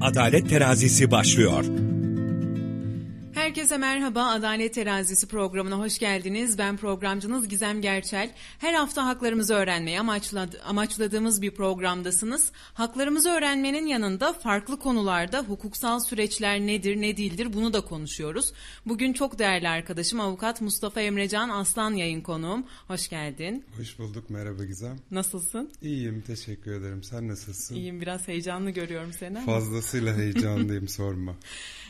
Adalet Terazisi başlıyor. Herkese merhaba. Adalet Terazisi programına hoş geldiniz. Ben programcınız Gizem Gerçel. Her hafta haklarımızı öğrenmeyi amaçlad amaçladığımız bir programdasınız. Haklarımızı öğrenmenin yanında farklı konularda hukuksal süreçler nedir, ne değildir bunu da konuşuyoruz. Bugün çok değerli arkadaşım avukat Mustafa Emrecan Aslan yayın konuğum. Hoş geldin. Hoş bulduk. Merhaba Gizem. Nasılsın? İyiyim. Teşekkür ederim. Sen nasılsın? İyiyim. Biraz heyecanlı görüyorum seni. Fazlasıyla heyecanlıyım sorma.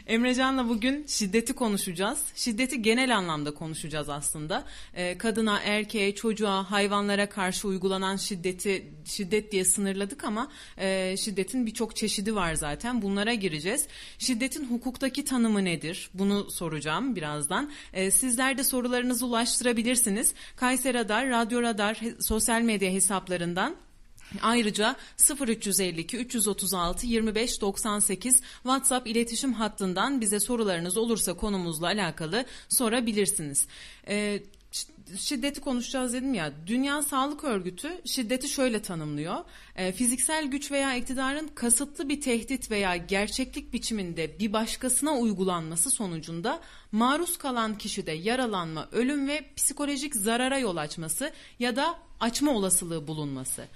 Emrecan'la bugün şiddeti konuşacağız. Şiddeti genel anlamda konuşacağız aslında. Ee, kadına, erkeğe, çocuğa, hayvanlara karşı uygulanan şiddeti şiddet diye sınırladık ama e, şiddetin birçok çeşidi var zaten. Bunlara gireceğiz. Şiddetin hukuktaki tanımı nedir? Bunu soracağım birazdan. E, sizler de sorularınızı ulaştırabilirsiniz. Kayseri Radar, Radyo Radar sosyal medya hesaplarından Ayrıca 0352 336 25 98 WhatsApp iletişim hattından bize sorularınız olursa konumuzla alakalı sorabilirsiniz. Ee, şiddeti konuşacağız dedim ya. Dünya Sağlık Örgütü şiddeti şöyle tanımlıyor. E, fiziksel güç veya iktidarın kasıtlı bir tehdit veya gerçeklik biçiminde bir başkasına uygulanması sonucunda maruz kalan kişide yaralanma, ölüm ve psikolojik zarara yol açması ya da açma olasılığı bulunması.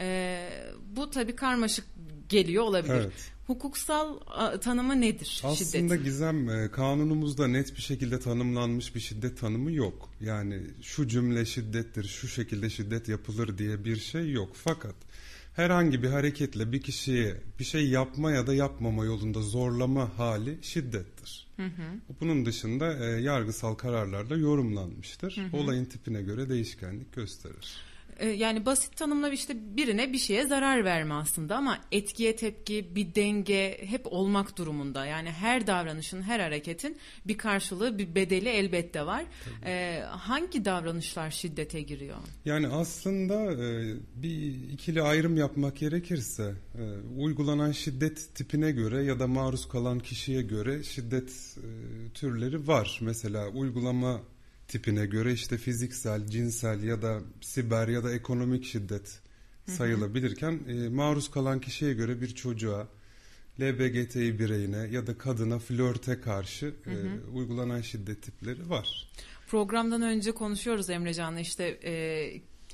E, bu tabii karmaşık geliyor olabilir. Evet. Hukuksal tanımı nedir Aslında şiddet? Gizem kanunumuzda net bir şekilde tanımlanmış bir şiddet tanımı yok. Yani şu cümle şiddettir, şu şekilde şiddet yapılır diye bir şey yok. Fakat herhangi bir hareketle bir kişiye bir şey yapma ya da yapmama yolunda zorlama hali şiddettir. Hı hı. Bunun dışında e, yargısal kararlarda yorumlanmıştır. Hı hı. Olayın tipine göre değişkenlik gösterir. Ee, yani basit tanımla işte birine bir şeye zarar verme aslında ama etkiye tepki, bir denge hep olmak durumunda. Yani her davranışın, her hareketin bir karşılığı, bir bedeli elbette var. Ee, hangi davranışlar şiddete giriyor? Yani aslında e, bir ikili ayrım yapmak gerekirse e, uygulanan şiddet tipine göre ya da maruz kalan kişiye göre şiddet e, türleri var. Mesela uygulama tipine göre işte fiziksel, cinsel ya da siber ya da ekonomik şiddet sayılabilirken e, maruz kalan kişiye göre bir çocuğa, LBGTİ bireyine ya da kadına flörte karşı e, uygulanan şiddet tipleri var. Programdan önce konuşuyoruz Emrecan'la işte e,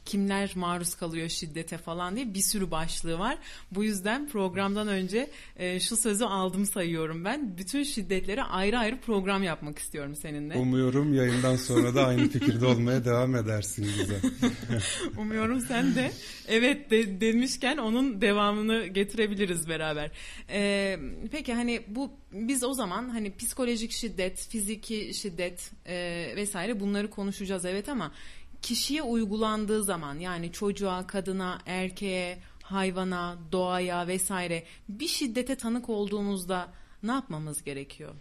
kimler maruz kalıyor şiddete falan diye bir sürü başlığı var. Bu yüzden programdan önce e, şu sözü aldım sayıyorum ben. Bütün şiddetlere ayrı ayrı program yapmak istiyorum seninle. Umuyorum yayından sonra da aynı fikirde olmaya devam edersin bize. Umuyorum sen de evet de, demişken onun devamını getirebiliriz beraber. Ee, peki hani bu biz o zaman hani psikolojik şiddet, fiziki şiddet e, vesaire bunları konuşacağız evet ama kişiye uygulandığı zaman yani çocuğa, kadına, erkeğe, hayvana, doğaya vesaire bir şiddete tanık olduğumuzda ne yapmamız gerekiyor?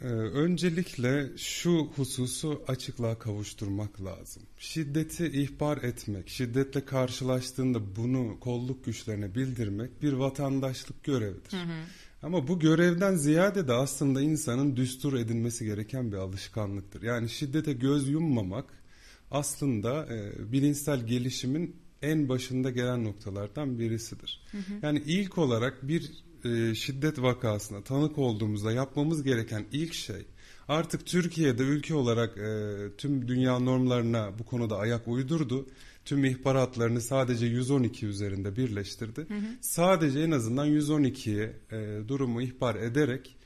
Ee, öncelikle şu hususu açıklığa kavuşturmak lazım. Şiddeti ihbar etmek, şiddetle karşılaştığında bunu kolluk güçlerine bildirmek bir vatandaşlık görevidir. Hı hı. Ama bu görevden ziyade de aslında insanın düstur edinmesi gereken bir alışkanlıktır. Yani şiddete göz yummamak aslında e, bilinçsel gelişimin en başında gelen noktalardan birisidir. Hı hı. Yani ilk olarak bir e, şiddet vakasına tanık olduğumuzda yapmamız gereken ilk şey artık Türkiye'de ülke olarak e, tüm dünya normlarına bu konuda ayak uydurdu. Tüm ihbaratlarını sadece 112 üzerinde birleştirdi. Hı hı. Sadece en azından 112'ye e, durumu ihbar ederek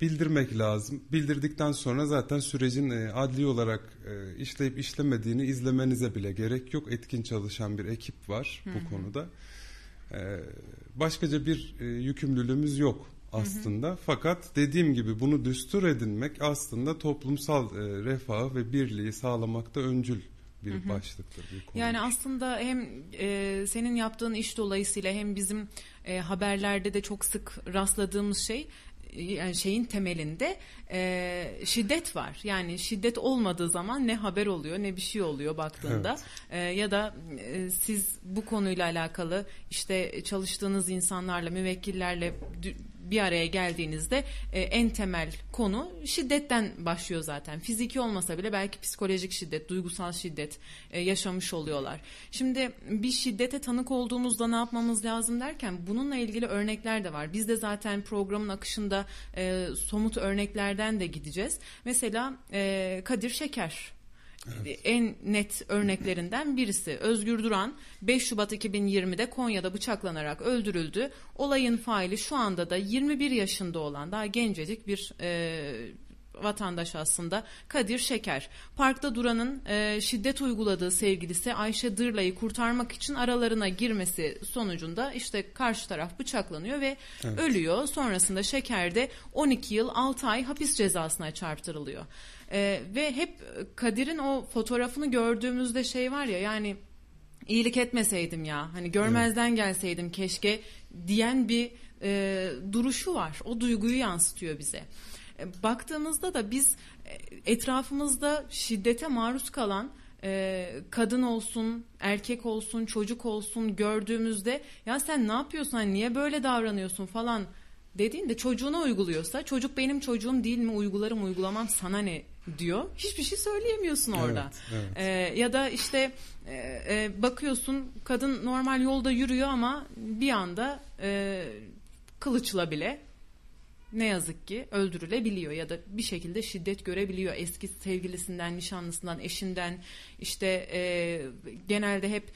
bildirmek lazım. Bildirdikten sonra zaten sürecin e, adli olarak e, işleyip işlemediğini izlemenize bile gerek yok. Etkin çalışan bir ekip var bu Hı-hı. konuda. Başkaca bir yükümlülüğümüz yok aslında. Hı hı. Fakat dediğim gibi bunu düstur edinmek aslında toplumsal refahı ve birliği sağlamakta öncül bir hı hı. başlıktır. Bir yani aslında hem e, senin yaptığın iş dolayısıyla hem bizim e, haberlerde de çok sık rastladığımız şey yani şeyin temelinde e, şiddet var. Yani şiddet olmadığı zaman ne haber oluyor ne bir şey oluyor baktığında evet. e, ya da e, siz bu konuyla alakalı işte çalıştığınız insanlarla müvekkillerle bir araya geldiğinizde e, en temel konu şiddetten başlıyor zaten. Fiziki olmasa bile belki psikolojik şiddet, duygusal şiddet e, yaşamış oluyorlar. Şimdi bir şiddete tanık olduğumuzda ne yapmamız lazım derken bununla ilgili örnekler de var. Biz de zaten programın akışında e, somut örneklerden de gideceğiz. Mesela Kadir Şeker Evet. En net örneklerinden birisi. Özgür Duran 5 Şubat 2020'de Konya'da bıçaklanarak öldürüldü. Olayın faili şu anda da 21 yaşında olan daha gencecik bir e, vatandaş aslında Kadir Şeker. Parkta Duran'ın e, şiddet uyguladığı sevgilisi Ayşe Dırla'yı kurtarmak için aralarına girmesi sonucunda işte karşı taraf bıçaklanıyor ve evet. ölüyor. Sonrasında Şeker de 12 yıl 6 ay hapis cezasına çarptırılıyor. E, ve hep Kadir'in o fotoğrafını gördüğümüzde şey var ya yani iyilik etmeseydim ya hani görmezden evet. gelseydim keşke diyen bir e, duruşu var. O duyguyu yansıtıyor bize. E, baktığımızda da biz e, etrafımızda şiddete maruz kalan e, kadın olsun, erkek olsun, çocuk olsun gördüğümüzde ya sen ne yapıyorsun, hani niye böyle davranıyorsun falan dediğinde çocuğuna uyguluyorsa çocuk benim çocuğum değil mi uygularım uygulamam sana ne diyor. Hiçbir şey söyleyemiyorsun orada. Evet, evet. Ee, ya da işte e, e, bakıyorsun kadın normal yolda yürüyor ama bir anda e, kılıçla bile ne yazık ki öldürülebiliyor ya da bir şekilde şiddet görebiliyor eski sevgilisinden, nişanlısından, eşinden işte e, genelde hep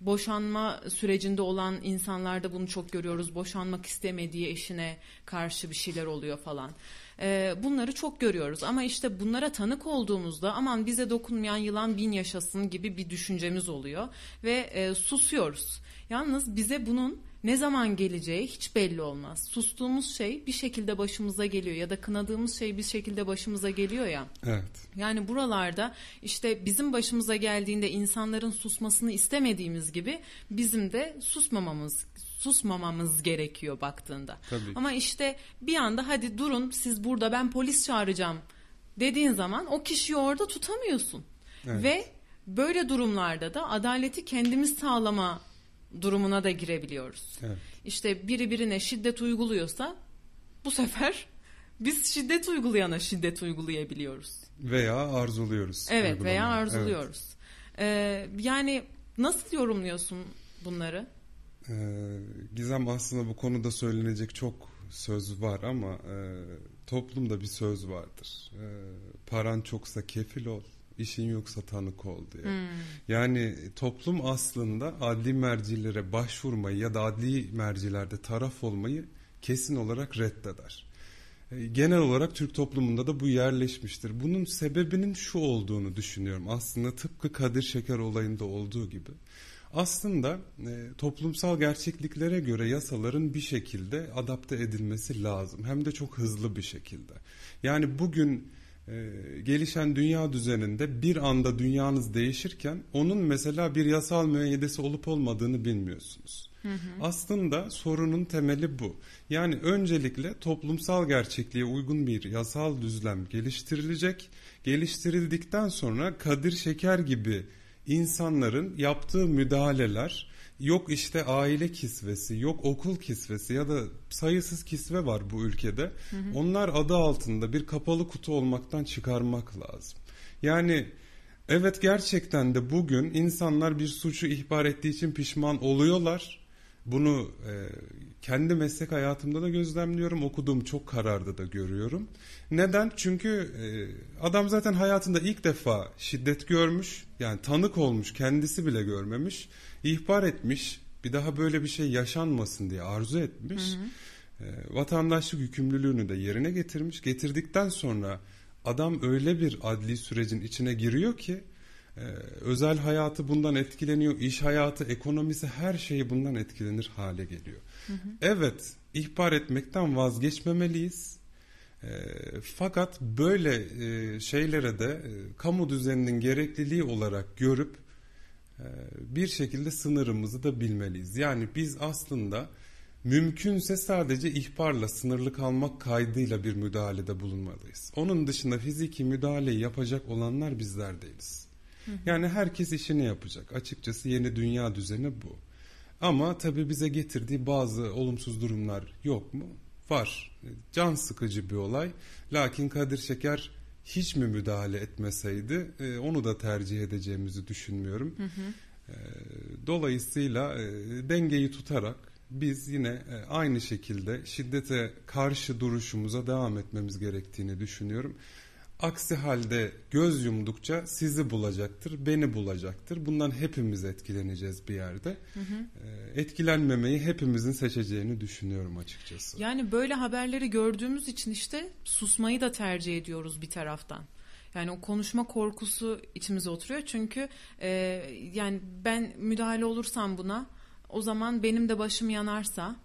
boşanma sürecinde olan insanlarda bunu çok görüyoruz. Boşanmak istemediği eşine karşı bir şeyler oluyor falan. E, bunları çok görüyoruz ama işte bunlara tanık olduğumuzda aman bize dokunmayan yılan bin yaşasın gibi bir düşüncemiz oluyor ve e, susuyoruz. Yalnız bize bunun ne zaman geleceği hiç belli olmaz. Sustuğumuz şey bir şekilde başımıza geliyor ya da kınadığımız şey bir şekilde başımıza geliyor ya. Evet. Yani buralarda işte bizim başımıza geldiğinde insanların susmasını istemediğimiz gibi bizim de susmamamız susmamamız gerekiyor baktığında. Tabii. Ama işte bir anda hadi durun siz burada ben polis çağıracağım dediğin zaman o kişiyi orada tutamıyorsun. Evet. Ve böyle durumlarda da adaleti kendimiz sağlama durumuna da girebiliyoruz. Evet. İşte biri birine şiddet uyguluyorsa bu sefer biz şiddet uygulayana şiddet uygulayabiliyoruz. Veya arzuluyoruz. Evet veya arzuluyoruz. Evet. Ee, yani nasıl yorumluyorsun bunları? Ee, Gizem aslında bu konuda söylenecek çok söz var ama e, toplumda bir söz vardır. E, paran çoksa kefil ol, işin yoksa tanık ol diye. Hmm. Yani toplum aslında adli mercilere başvurmayı ya da adli mercilerde taraf olmayı kesin olarak reddeder. E, genel olarak Türk toplumunda da bu yerleşmiştir. Bunun sebebinin şu olduğunu düşünüyorum. Aslında tıpkı Kadir Şeker olayında olduğu gibi. Aslında e, toplumsal gerçekliklere göre yasaların bir şekilde adapte edilmesi lazım. Hem de çok hızlı bir şekilde. Yani bugün gelişen dünya düzeninde bir anda dünyanız değişirken onun mesela bir yasal müeyyidesi olup olmadığını bilmiyorsunuz. Hı hı. Aslında sorunun temeli bu. Yani öncelikle toplumsal gerçekliğe uygun bir yasal düzlem geliştirilecek. Geliştirildikten sonra Kadir Şeker gibi insanların yaptığı müdahaleler yok işte aile kisvesi, yok okul kisvesi ya da sayısız kisve var bu ülkede. Hı hı. Onlar adı altında bir kapalı kutu olmaktan çıkarmak lazım. Yani evet gerçekten de bugün insanlar bir suçu ihbar ettiği için pişman oluyorlar. Bunu e, kendi meslek hayatımda da gözlemliyorum. Okuduğum çok kararda da görüyorum. Neden? Çünkü e, adam zaten hayatında ilk defa şiddet görmüş. Yani tanık olmuş, kendisi bile görmemiş. İhbar etmiş. Bir daha böyle bir şey yaşanmasın diye arzu etmiş. Hı hı. E, vatandaşlık yükümlülüğünü de yerine getirmiş. Getirdikten sonra adam öyle bir adli sürecin içine giriyor ki ee, özel hayatı bundan etkileniyor, iş hayatı, ekonomisi her şeyi bundan etkilenir hale geliyor. Hı hı. Evet, ihbar etmekten vazgeçmemeliyiz. E, fakat böyle e, şeylere de e, kamu düzeninin gerekliliği olarak görüp e, bir şekilde sınırımızı da bilmeliyiz. Yani biz aslında mümkünse sadece ihbarla sınırlı kalmak kaydıyla bir müdahalede bulunmalıyız. Onun dışında fiziki müdahaleyi yapacak olanlar bizler değiliz. Yani herkes işini yapacak. Açıkçası yeni dünya düzeni bu. Ama tabii bize getirdiği bazı olumsuz durumlar yok mu? var. Can sıkıcı bir olay. Lakin Kadir Şeker hiç mi müdahale etmeseydi e, onu da tercih edeceğimizi düşünmüyorum. Hı hı. E, dolayısıyla e, dengeyi tutarak biz yine e, aynı şekilde şiddete karşı duruşumuza devam etmemiz gerektiğini düşünüyorum. Aksi halde göz yumdukça sizi bulacaktır, beni bulacaktır. Bundan hepimiz etkileneceğiz bir yerde. Hı hı. Etkilenmemeyi hepimizin seçeceğini düşünüyorum açıkçası. Yani böyle haberleri gördüğümüz için işte susmayı da tercih ediyoruz bir taraftan. Yani o konuşma korkusu içimize oturuyor. Çünkü e, yani ben müdahale olursam buna o zaman benim de başım yanarsa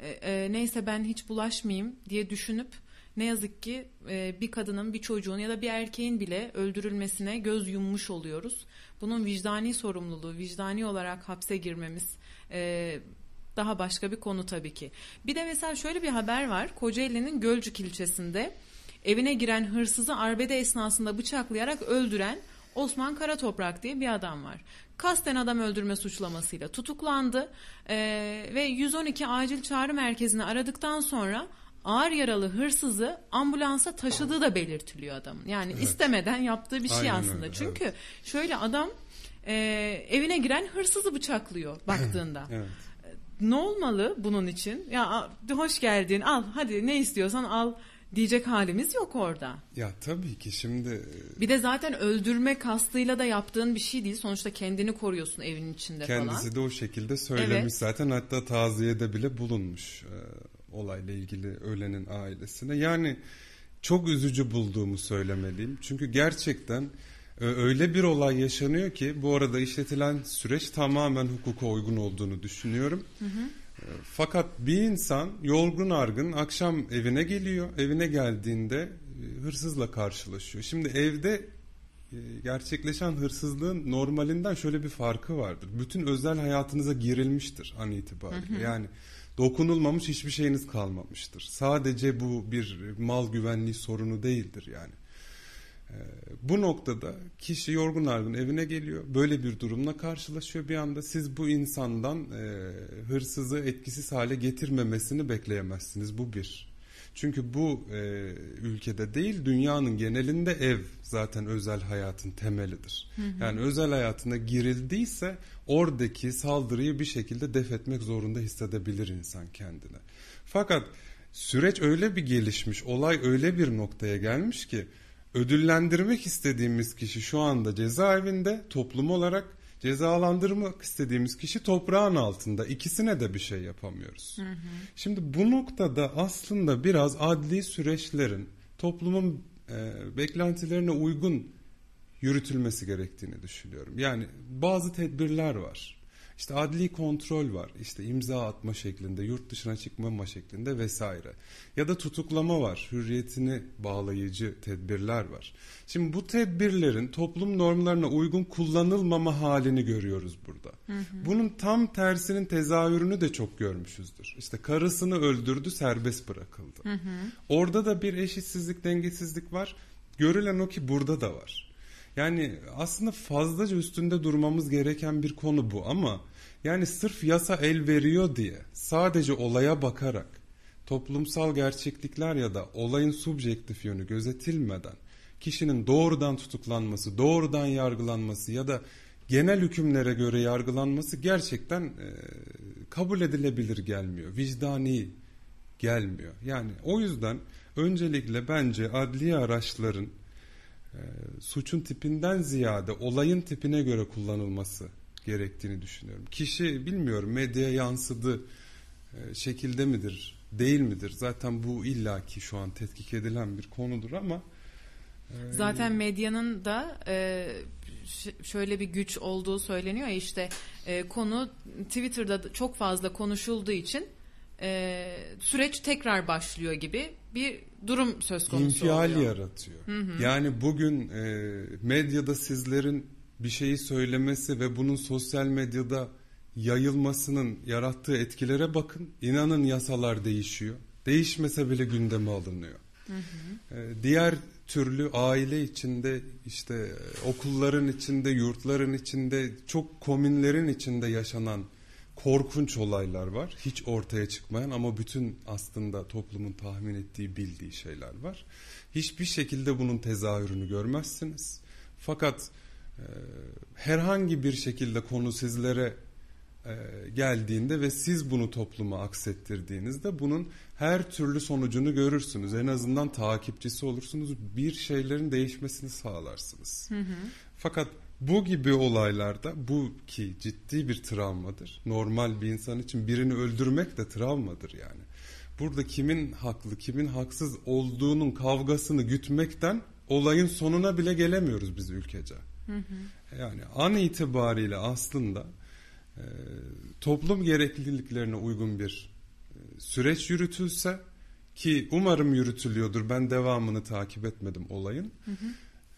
e, e, neyse ben hiç bulaşmayayım diye düşünüp ne yazık ki e, bir kadının, bir çocuğun ya da bir erkeğin bile öldürülmesine göz yummuş oluyoruz. Bunun vicdani sorumluluğu, vicdani olarak hapse girmemiz e, daha başka bir konu tabii ki. Bir de mesela şöyle bir haber var. Kocaeli'nin Gölcük ilçesinde evine giren hırsızı arbede esnasında bıçaklayarak öldüren Osman Karatoprak diye bir adam var. Kasten adam öldürme suçlamasıyla tutuklandı ee, ve 112 acil çağrı merkezini aradıktan sonra ağır yaralı hırsızı ambulansa taşıdığı da belirtiliyor adamın. Yani evet. istemeden yaptığı bir şey Aynen aslında. Öyle, Çünkü evet. şöyle adam e, evine giren hırsızı bıçaklıyor baktığında. evet. Ne olmalı bunun için? Ya hoş geldin al hadi ne istiyorsan al diyecek halimiz yok orada. Ya tabii ki şimdi... E, bir de zaten öldürme kastıyla da yaptığın bir şey değil. Sonuçta kendini koruyorsun evin içinde Kendisi falan. Kendisi de o şekilde söylemiş evet. zaten hatta taziyede bile bulunmuş. Olayla ilgili ölenin ailesine. Yani çok üzücü bulduğumu söylemeliyim. Çünkü gerçekten e, öyle bir olay yaşanıyor ki bu arada işletilen süreç tamamen hukuka uygun olduğunu düşünüyorum. Hı hı. E, fakat bir insan yorgun argın akşam evine geliyor. Evine geldiğinde e, hırsızla karşılaşıyor. Şimdi evde gerçekleşen hırsızlığın normalinden şöyle bir farkı vardır. Bütün özel hayatınıza girilmiştir an itibariyle. Hı hı. Yani dokunulmamış hiçbir şeyiniz kalmamıştır. Sadece bu bir mal güvenliği sorunu değildir yani. Ee, bu noktada kişi yorgun argın evine geliyor. Böyle bir durumla karşılaşıyor bir anda. Siz bu insandan e, hırsızı etkisiz hale getirmemesini bekleyemezsiniz. Bu bir. Çünkü bu e, ülkede değil dünyanın genelinde ev zaten özel hayatın temelidir. Hı hı. Yani özel hayatına girildiyse oradaki saldırıyı bir şekilde def etmek zorunda hissedebilir insan kendine. Fakat süreç öyle bir gelişmiş, olay öyle bir noktaya gelmiş ki ödüllendirmek istediğimiz kişi şu anda cezaevinde toplum olarak cezalandırmak istediğimiz kişi toprağın altında. İkisine de bir şey yapamıyoruz. Hı hı. Şimdi bu noktada aslında biraz adli süreçlerin toplumun e, beklentilerine uygun yürütülmesi gerektiğini düşünüyorum. Yani bazı tedbirler var. İşte adli kontrol var. İşte imza atma şeklinde, yurt dışına çıkmama şeklinde vesaire. Ya da tutuklama var. Hürriyetini bağlayıcı tedbirler var. Şimdi bu tedbirlerin toplum normlarına uygun kullanılmama halini görüyoruz burada. Hı hı. Bunun tam tersinin tezahürünü de çok görmüşüzdür. İşte karısını öldürdü, serbest bırakıldı. Hı hı. Orada da bir eşitsizlik, dengesizlik var. Görülen o ki burada da var. Yani aslında fazlaca üstünde durmamız gereken bir konu bu ama yani sırf yasa el veriyor diye sadece olaya bakarak toplumsal gerçeklikler ya da olayın subjektif yönü gözetilmeden kişinin doğrudan tutuklanması, doğrudan yargılanması ya da genel hükümlere göre yargılanması gerçekten e, kabul edilebilir gelmiyor. Vicdani gelmiyor. Yani o yüzden öncelikle bence adli araçların e, suçun tipinden ziyade olayın tipine göre kullanılması gerektiğini düşünüyorum. Kişi bilmiyorum medyaya yansıdı e, şekilde midir, değil midir? Zaten bu illaki şu an tetkik edilen bir konudur ama e, Zaten medyanın da e, şöyle bir güç olduğu söyleniyor ya işte konu Twitter'da çok fazla konuşulduğu için e, süreç tekrar başlıyor gibi bir durum söz konusu İnfial oluyor. yaratıyor. Hı hı. Yani bugün e, medyada sizlerin bir şeyi söylemesi ve bunun sosyal medyada yayılmasının yarattığı etkilere bakın. İnanın yasalar değişiyor. Değişmese bile gündeme alınıyor. Hı hı. E, diğer türlü aile içinde işte okulların içinde, yurtların içinde, çok komünlerin içinde yaşanan korkunç olaylar var. Hiç ortaya çıkmayan ama bütün aslında toplumun tahmin ettiği, bildiği şeyler var. Hiçbir şekilde bunun tezahürünü görmezsiniz. Fakat e, herhangi bir şekilde konu sizlere e, geldiğinde ve siz bunu topluma aksettirdiğinizde bunun her türlü sonucunu görürsünüz. En azından takipçisi olursunuz. Bir şeylerin değişmesini sağlarsınız. Hı hı. Fakat bu gibi olaylarda bu ki ciddi bir travmadır. Normal bir insan için birini öldürmek de travmadır yani. Burada kimin haklı, kimin haksız olduğunun kavgasını gütmekten olayın sonuna bile gelemiyoruz biz ülkece. Hı hı. Yani an itibariyle aslında e, toplum gerekliliklerine uygun bir e, süreç yürütülse ki umarım yürütülüyordur. Ben devamını takip etmedim olayın. Hı hı.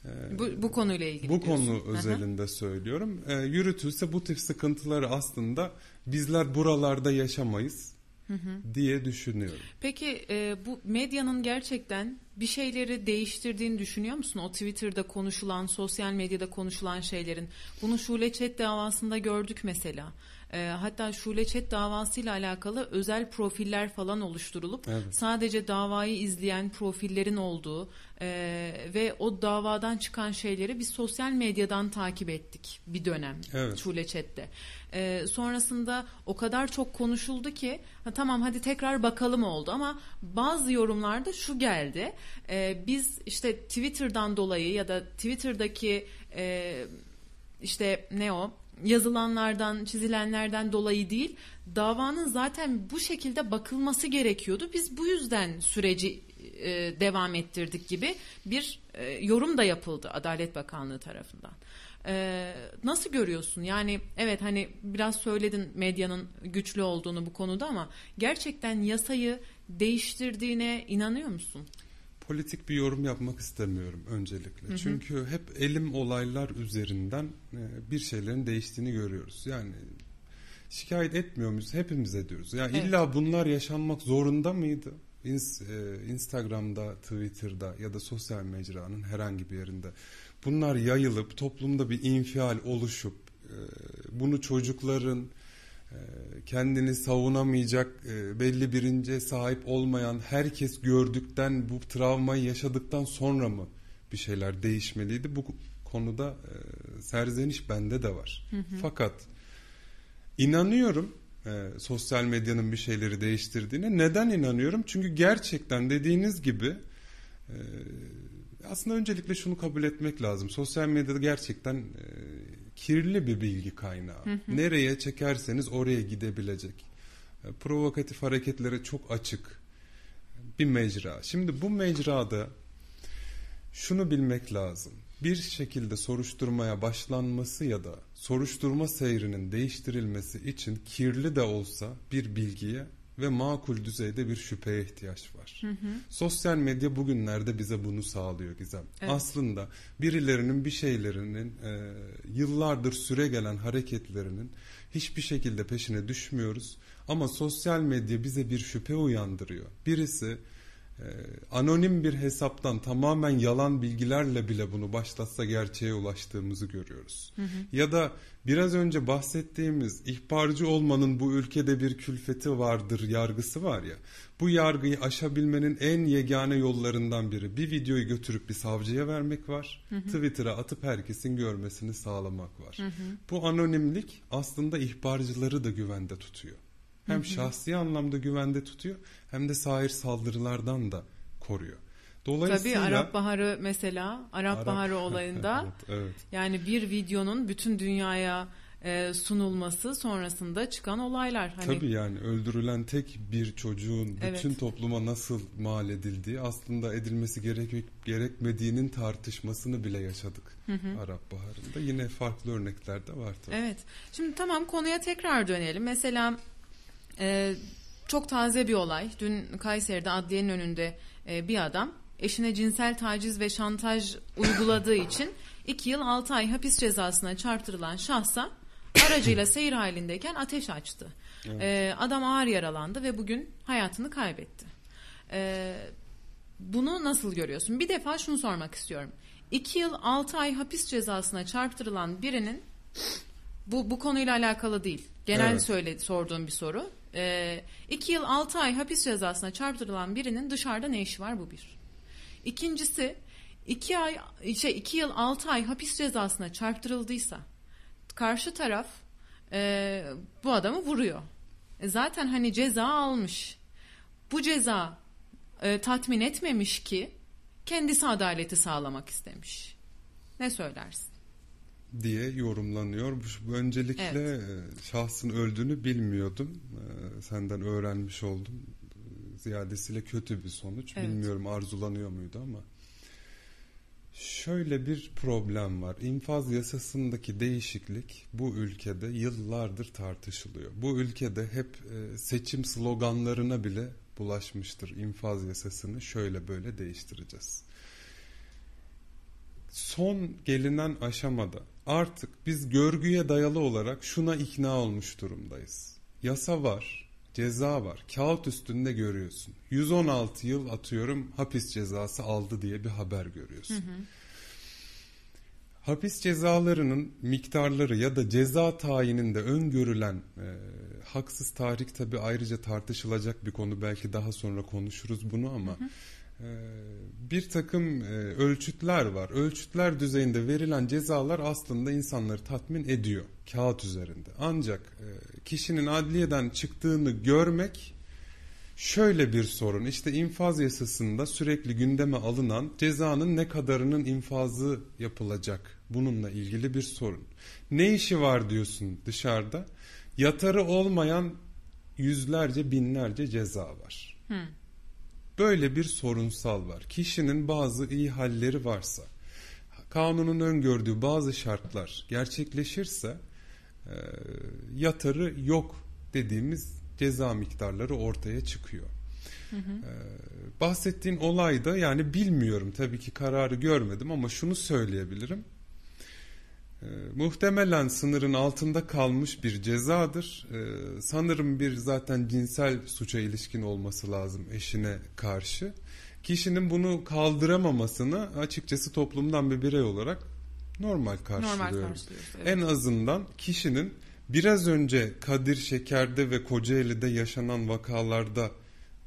E, bu, bu konuyla ilgili Bu diyorsun. konu özelinde Aha. söylüyorum. E, yürütülse bu tip sıkıntıları aslında bizler buralarda yaşamayız hı hı. diye düşünüyorum. Peki e, bu medyanın gerçekten bir şeyleri değiştirdiğini düşünüyor musun? O Twitter'da konuşulan, sosyal medyada konuşulan şeylerin. Bunu Şule Çet davasında gördük mesela. E, hatta Şule Çet davasıyla alakalı özel profiller falan oluşturulup evet. sadece davayı izleyen profillerin olduğu e, ve o davadan çıkan şeyleri biz sosyal medyadan takip ettik bir dönem evet. Şule Çet'te. E, sonrasında o kadar çok konuşuldu ki ha, tamam hadi tekrar bakalım oldu ama bazı yorumlarda şu geldi. E, biz işte Twitter'dan dolayı ya da Twitter'daki e, işte ne o yazılanlardan, çizilenlerden dolayı değil, davanın zaten bu şekilde bakılması gerekiyordu. Biz bu yüzden süreci e, devam ettirdik gibi bir e, yorum da yapıldı Adalet Bakanlığı tarafından. E, nasıl görüyorsun? Yani evet hani biraz söyledin medyanın güçlü olduğunu bu konuda ama gerçekten yasayı değiştirdiğine inanıyor musun? Politik bir yorum yapmak istemiyorum öncelikle. Hı hı. Çünkü hep elim olaylar üzerinden e, bir şeylerin değiştiğini görüyoruz. Yani şikayet etmiyor muyuz? Hepimiz ediyoruz. Yani evet. illa bunlar yaşanmak zorunda mıydı? E, Instagram'da, Twitter'da ya da sosyal mecranın herhangi bir yerinde bunlar yayılıp toplumda bir infial oluşup e, bunu çocukların kendini savunamayacak e, belli birince sahip olmayan herkes gördükten bu travmayı yaşadıktan sonra mı bir şeyler değişmeliydi? Bu konuda e, serzeniş bende de var. Hı hı. Fakat inanıyorum e, sosyal medyanın bir şeyleri değiştirdiğine. Neden inanıyorum? Çünkü gerçekten dediğiniz gibi aslında öncelikle şunu kabul etmek lazım. Sosyal medyada gerçekten kirli bir bilgi kaynağı. Hı hı. Nereye çekerseniz oraya gidebilecek. E, provokatif hareketlere çok açık bir mecra. Şimdi bu mecrada şunu bilmek lazım. Bir şekilde soruşturmaya başlanması ya da soruşturma seyrinin değiştirilmesi için kirli de olsa bir bilgiye ve makul düzeyde bir şüpheye ihtiyaç var. Hı hı. Sosyal medya bugünlerde bize bunu sağlıyor Gizem. Evet. Aslında birilerinin bir şeylerinin e, yıllardır süre gelen hareketlerinin hiçbir şekilde peşine düşmüyoruz. Ama sosyal medya bize bir şüphe uyandırıyor. Birisi anonim bir hesaptan tamamen yalan bilgilerle bile bunu başlatsa gerçeğe ulaştığımızı görüyoruz. Hı hı. Ya da biraz önce bahsettiğimiz ihbarcı olmanın bu ülkede bir külfeti vardır yargısı var ya. Bu yargıyı aşabilmenin en yegane yollarından biri bir videoyu götürüp bir savcıya vermek var. Hı hı. Twitter'a atıp herkesin görmesini sağlamak var. Hı hı. Bu anonimlik aslında ihbarcıları da güvende tutuyor. Hem hı hı. şahsi anlamda güvende tutuyor hem de sair saldırılardan da koruyor. Dolayısıyla Tabii Arap Baharı mesela Arap, Arap Baharı olayında evet, evet. yani bir videonun bütün dünyaya e, sunulması sonrasında çıkan olaylar. Hani... Tabii yani öldürülen tek bir çocuğun evet. bütün topluma nasıl mal edildiği aslında edilmesi gerek gerekmediğinin tartışmasını bile yaşadık hı hı. Arap Baharı'nda. Yine farklı örnekler de var tabii. Evet. Şimdi tamam konuya tekrar dönelim. Mesela e, çok taze bir olay. Dün Kayseri'de adliyenin önünde e, bir adam eşine cinsel taciz ve şantaj uyguladığı için 2 yıl 6 ay hapis cezasına çarptırılan şahsa aracıyla seyir halindeyken ateş açtı. Evet. E, adam ağır yaralandı ve bugün hayatını kaybetti. E, bunu nasıl görüyorsun? Bir defa şunu sormak istiyorum. 2 yıl 6 ay hapis cezasına çarptırılan birinin bu, bu konuyla alakalı değil Genel Evet. söyle sorduğum bir soru. Ee, iki yıl altı ay hapis cezasına çarptırılan birinin dışarıda ne işi var bu bir. İkincisi iki ay şey iki yıl altı ay hapis cezasına çarptırıldıysa karşı taraf e, bu adamı vuruyor. E, zaten hani ceza almış. Bu ceza e, tatmin etmemiş ki kendisi adaleti sağlamak istemiş. Ne söylersin? Diye yorumlanıyor. Öncelikle Evet. e, şahsın öldüğünü bilmiyordum. E, Senden öğrenmiş oldum. Ziyadesiyle kötü bir sonuç. Evet. Bilmiyorum arzulanıyor muydu ama. Şöyle bir problem var. İnfaz yasasındaki değişiklik bu ülkede yıllardır tartışılıyor. Bu ülkede hep e, seçim sloganlarına bile bulaşmıştır. İnfaz yasasını şöyle böyle değiştireceğiz. Son gelinen aşamada artık biz görgüye dayalı olarak şuna ikna olmuş durumdayız. Yasa var, ceza var. Kağıt üstünde görüyorsun. 116 yıl atıyorum hapis cezası aldı diye bir haber görüyorsun. Hapis cezalarının miktarları ya da ceza tayininde öngörülen e, haksız tahrik tabi ayrıca tartışılacak bir konu. Belki daha sonra konuşuruz bunu ama e, bir takım e, ölçütler var. Ölçütler düzeyinde verilen cezalar aslında insanları tatmin ediyor kağıt üzerinde. Ancak e, kişinin adliyeden çıktığını görmek Şöyle bir sorun işte infaz yasasında sürekli gündeme alınan cezanın ne kadarının infazı yapılacak bununla ilgili bir sorun. Ne işi var diyorsun dışarıda yatarı olmayan yüzlerce binlerce ceza var. Böyle bir sorunsal var. Kişinin bazı iyi halleri varsa kanunun öngördüğü bazı şartlar gerçekleşirse e, yatarı yok dediğimiz ceza miktarları ortaya çıkıyor. Ee, bahsettiğin olayda yani bilmiyorum tabii ki kararı görmedim ama şunu söyleyebilirim. Ee, muhtemelen sınırın altında kalmış bir cezadır. Ee, sanırım bir zaten cinsel suça ilişkin olması lazım eşine karşı. Kişinin bunu kaldıramamasını açıkçası toplumdan bir birey olarak normal karşılıyorum. Normal karşılıyoruz. Evet. En azından kişinin biraz önce Kadir Şeker'de ve Kocaeli'de yaşanan vakalarda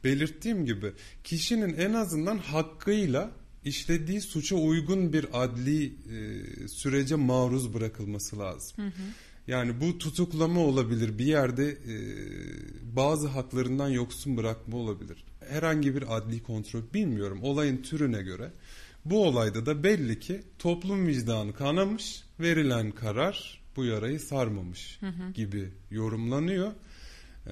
belirttiğim gibi kişinin en azından hakkıyla işlediği suça uygun bir adli e, sürece maruz bırakılması lazım. Yani bu tutuklama olabilir bir yerde e, bazı haklarından yoksun bırakma olabilir. Herhangi bir adli kontrol bilmiyorum olayın türüne göre. Bu olayda da belli ki toplum vicdanı kanamış, verilen karar bu yarayı sarmamış gibi yorumlanıyor. Ee,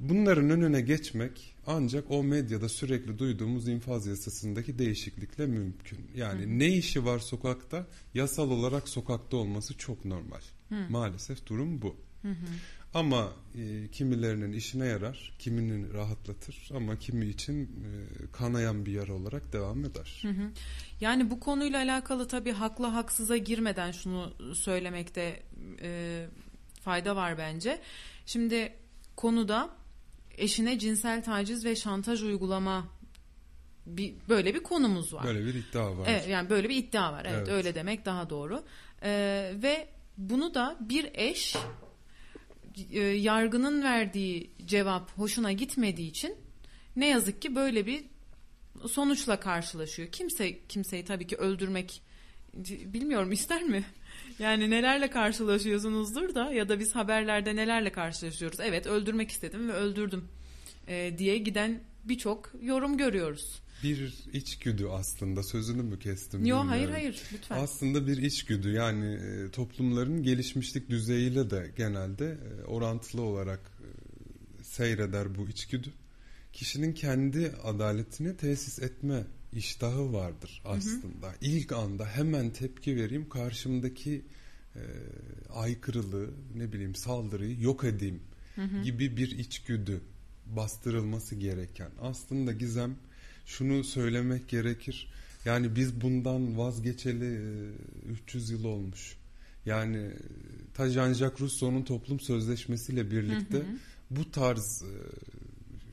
Bunların önüne geçmek ancak o medyada sürekli duyduğumuz infaz yasasındaki değişiklikle mümkün. Yani ne işi var sokakta yasal olarak sokakta olması çok normal. Maalesef durum bu. Ama e, kimilerinin işine yarar, kiminin rahatlatır ama kimi için e, kanayan bir yara olarak devam eder. Yani bu konuyla alakalı tabii haklı haksıza girmeden şunu söylemekte e, fayda var bence. Şimdi konuda eşine cinsel taciz ve şantaj uygulama bir, böyle bir konumuz var. Böyle bir iddia var. Evet, yani böyle bir iddia var. Evet, Evet. öyle demek daha doğru. Ee, ve bunu da bir eş e, yargının verdiği cevap hoşuna gitmediği için ne yazık ki böyle bir sonuçla karşılaşıyor. Kimse kimseyi tabii ki öldürmek bilmiyorum ister mi? Yani nelerle karşılaşıyorsunuzdur da ya da biz haberlerde nelerle karşılaşıyoruz. Evet öldürmek istedim ve öldürdüm e, diye giden birçok yorum görüyoruz. Bir içgüdü aslında sözünü mü kestim? Yo bilmiyorum. hayır hayır lütfen. Aslında bir içgüdü yani e, toplumların gelişmişlik düzeyiyle de genelde e, orantılı olarak e, seyreder bu içgüdü. Kişinin kendi adaletini tesis etme iştahı vardır aslında. İlk anda hemen tepki vereyim karşımdaki e, aykırılığı ne bileyim saldırıyı yok edeyim gibi bir içgüdü bastırılması gereken. Aslında Gizem şunu söylemek gerekir. Yani biz bundan vazgeçeli e, 300 yıl olmuş. Yani e, ta Jean-Jacques Rousseau'nun toplum sözleşmesiyle birlikte bu tarz e,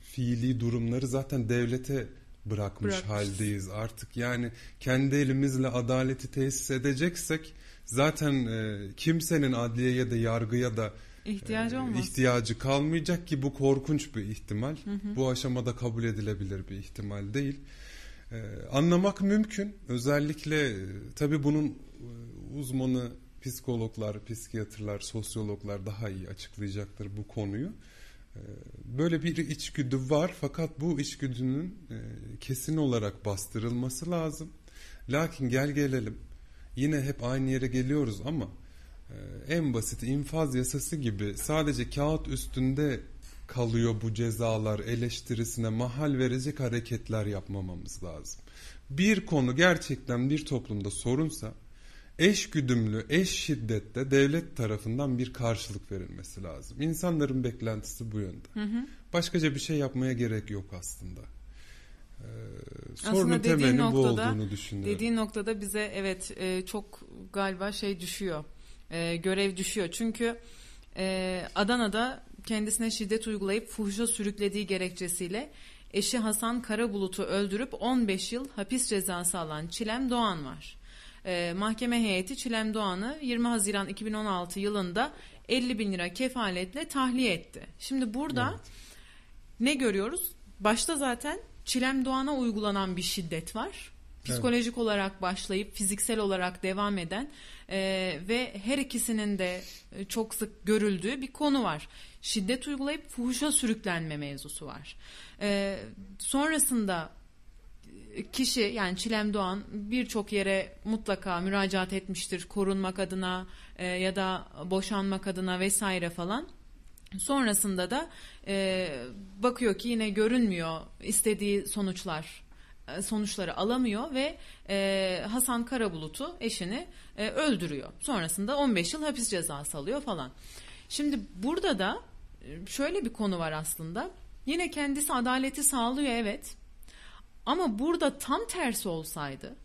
fiili durumları zaten devlete bırakmış Bırakmışız. haldeyiz. Artık yani kendi elimizle adaleti tesis edeceksek zaten e, kimsenin adliyeye de yargıya da İhtiyacı e, olmaz. ihtiyacı kalmayacak ki bu korkunç bir ihtimal. Bu aşamada kabul edilebilir bir ihtimal değil. E, anlamak mümkün. Özellikle e, tabii bunun e, uzmanı psikologlar, psikiyatrlar, sosyologlar daha iyi açıklayacaktır bu konuyu. Böyle bir içgüdü var fakat bu içgüdünün e, kesin olarak bastırılması lazım. Lakin gel gelelim yine hep aynı yere geliyoruz ama e, en basit infaz yasası gibi sadece kağıt üstünde kalıyor bu cezalar eleştirisine mahal verecek hareketler yapmamamız lazım. Bir konu gerçekten bir toplumda sorunsa eş güdümlü, eş şiddette devlet tarafından bir karşılık verilmesi lazım. İnsanların beklentisi bu yönde. Başkaca bir şey yapmaya gerek yok aslında. Ee, sorunun dediğin temelinin bu noktada, olduğunu düşünüyorum. dediğin noktada bize evet e, çok galiba şey düşüyor. E, görev düşüyor. Çünkü e, Adana'da kendisine şiddet uygulayıp fuhuşa sürüklediği gerekçesiyle eşi Hasan Karabulut'u öldürüp 15 yıl hapis cezası alan Çilem Doğan var. E, mahkeme heyeti Çilem Doğan'ı 20 Haziran 2016 yılında 50 bin lira kefaletle tahliye etti. Şimdi burada Evet. ne görüyoruz? Başta zaten Çilem Doğan'a uygulanan bir şiddet var. Psikolojik olarak başlayıp fiziksel olarak devam eden e, ve her ikisinin de e, çok sık görüldüğü bir konu var. Şiddet uygulayıp fuhuşa sürüklenme mevzusu var. E, sonrasında kişi yani Çilem Doğan birçok yere mutlaka müracaat etmiştir korunmak adına e, ya da boşanmak adına vesaire falan. Sonrasında da e, bakıyor ki yine görünmüyor istediği sonuçlar e, sonuçları alamıyor ve e, Hasan Karabulut'u eşini e, öldürüyor. Sonrasında 15 yıl hapis cezası alıyor falan. Şimdi burada da e, şöyle bir konu var aslında. Yine kendisi adaleti sağlıyor evet. Ama burada tam tersi olsaydı,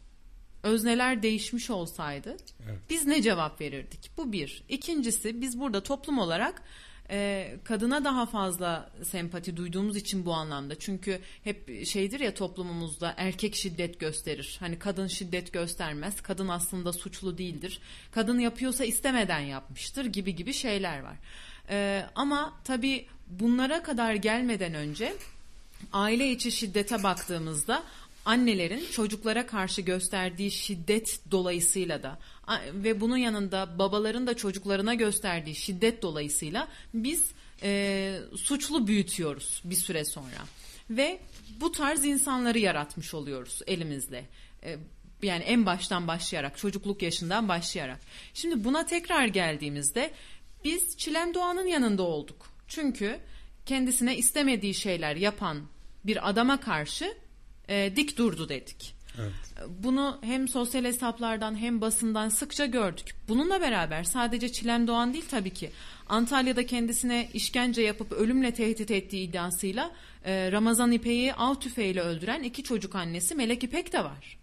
özneler değişmiş olsaydı Evet. biz ne cevap verirdik? Bu bir. İkincisi biz burada toplum olarak e, kadına daha fazla sempati duyduğumuz için bu anlamda. Çünkü hep şeydir ya toplumumuzda erkek şiddet gösterir. Hani kadın şiddet göstermez. Kadın aslında suçlu değildir. Kadın yapıyorsa istemeden yapmıştır gibi gibi şeyler var. E, ama tabii bunlara kadar gelmeden önce aile içi şiddete baktığımızda annelerin çocuklara karşı gösterdiği şiddet dolayısıyla da ve bunun yanında babaların da çocuklarına gösterdiği şiddet dolayısıyla biz e, suçlu büyütüyoruz bir süre sonra ve bu tarz insanları yaratmış oluyoruz elimizle. E, yani en baştan başlayarak çocukluk yaşından başlayarak. Şimdi buna tekrar geldiğimizde biz Çilem Doğan'ın yanında olduk. Çünkü kendisine istemediği şeyler yapan bir adama karşı e, dik durdu dedik. Evet. Bunu hem sosyal hesaplardan hem basından sıkça gördük. Bununla beraber sadece Çilem Doğan değil tabii ki. Antalya'da kendisine işkence yapıp ölümle tehdit ettiği iddiasıyla e, Ramazan İpek'i av tüfeğiyle öldüren iki çocuk annesi Melek İpek de var.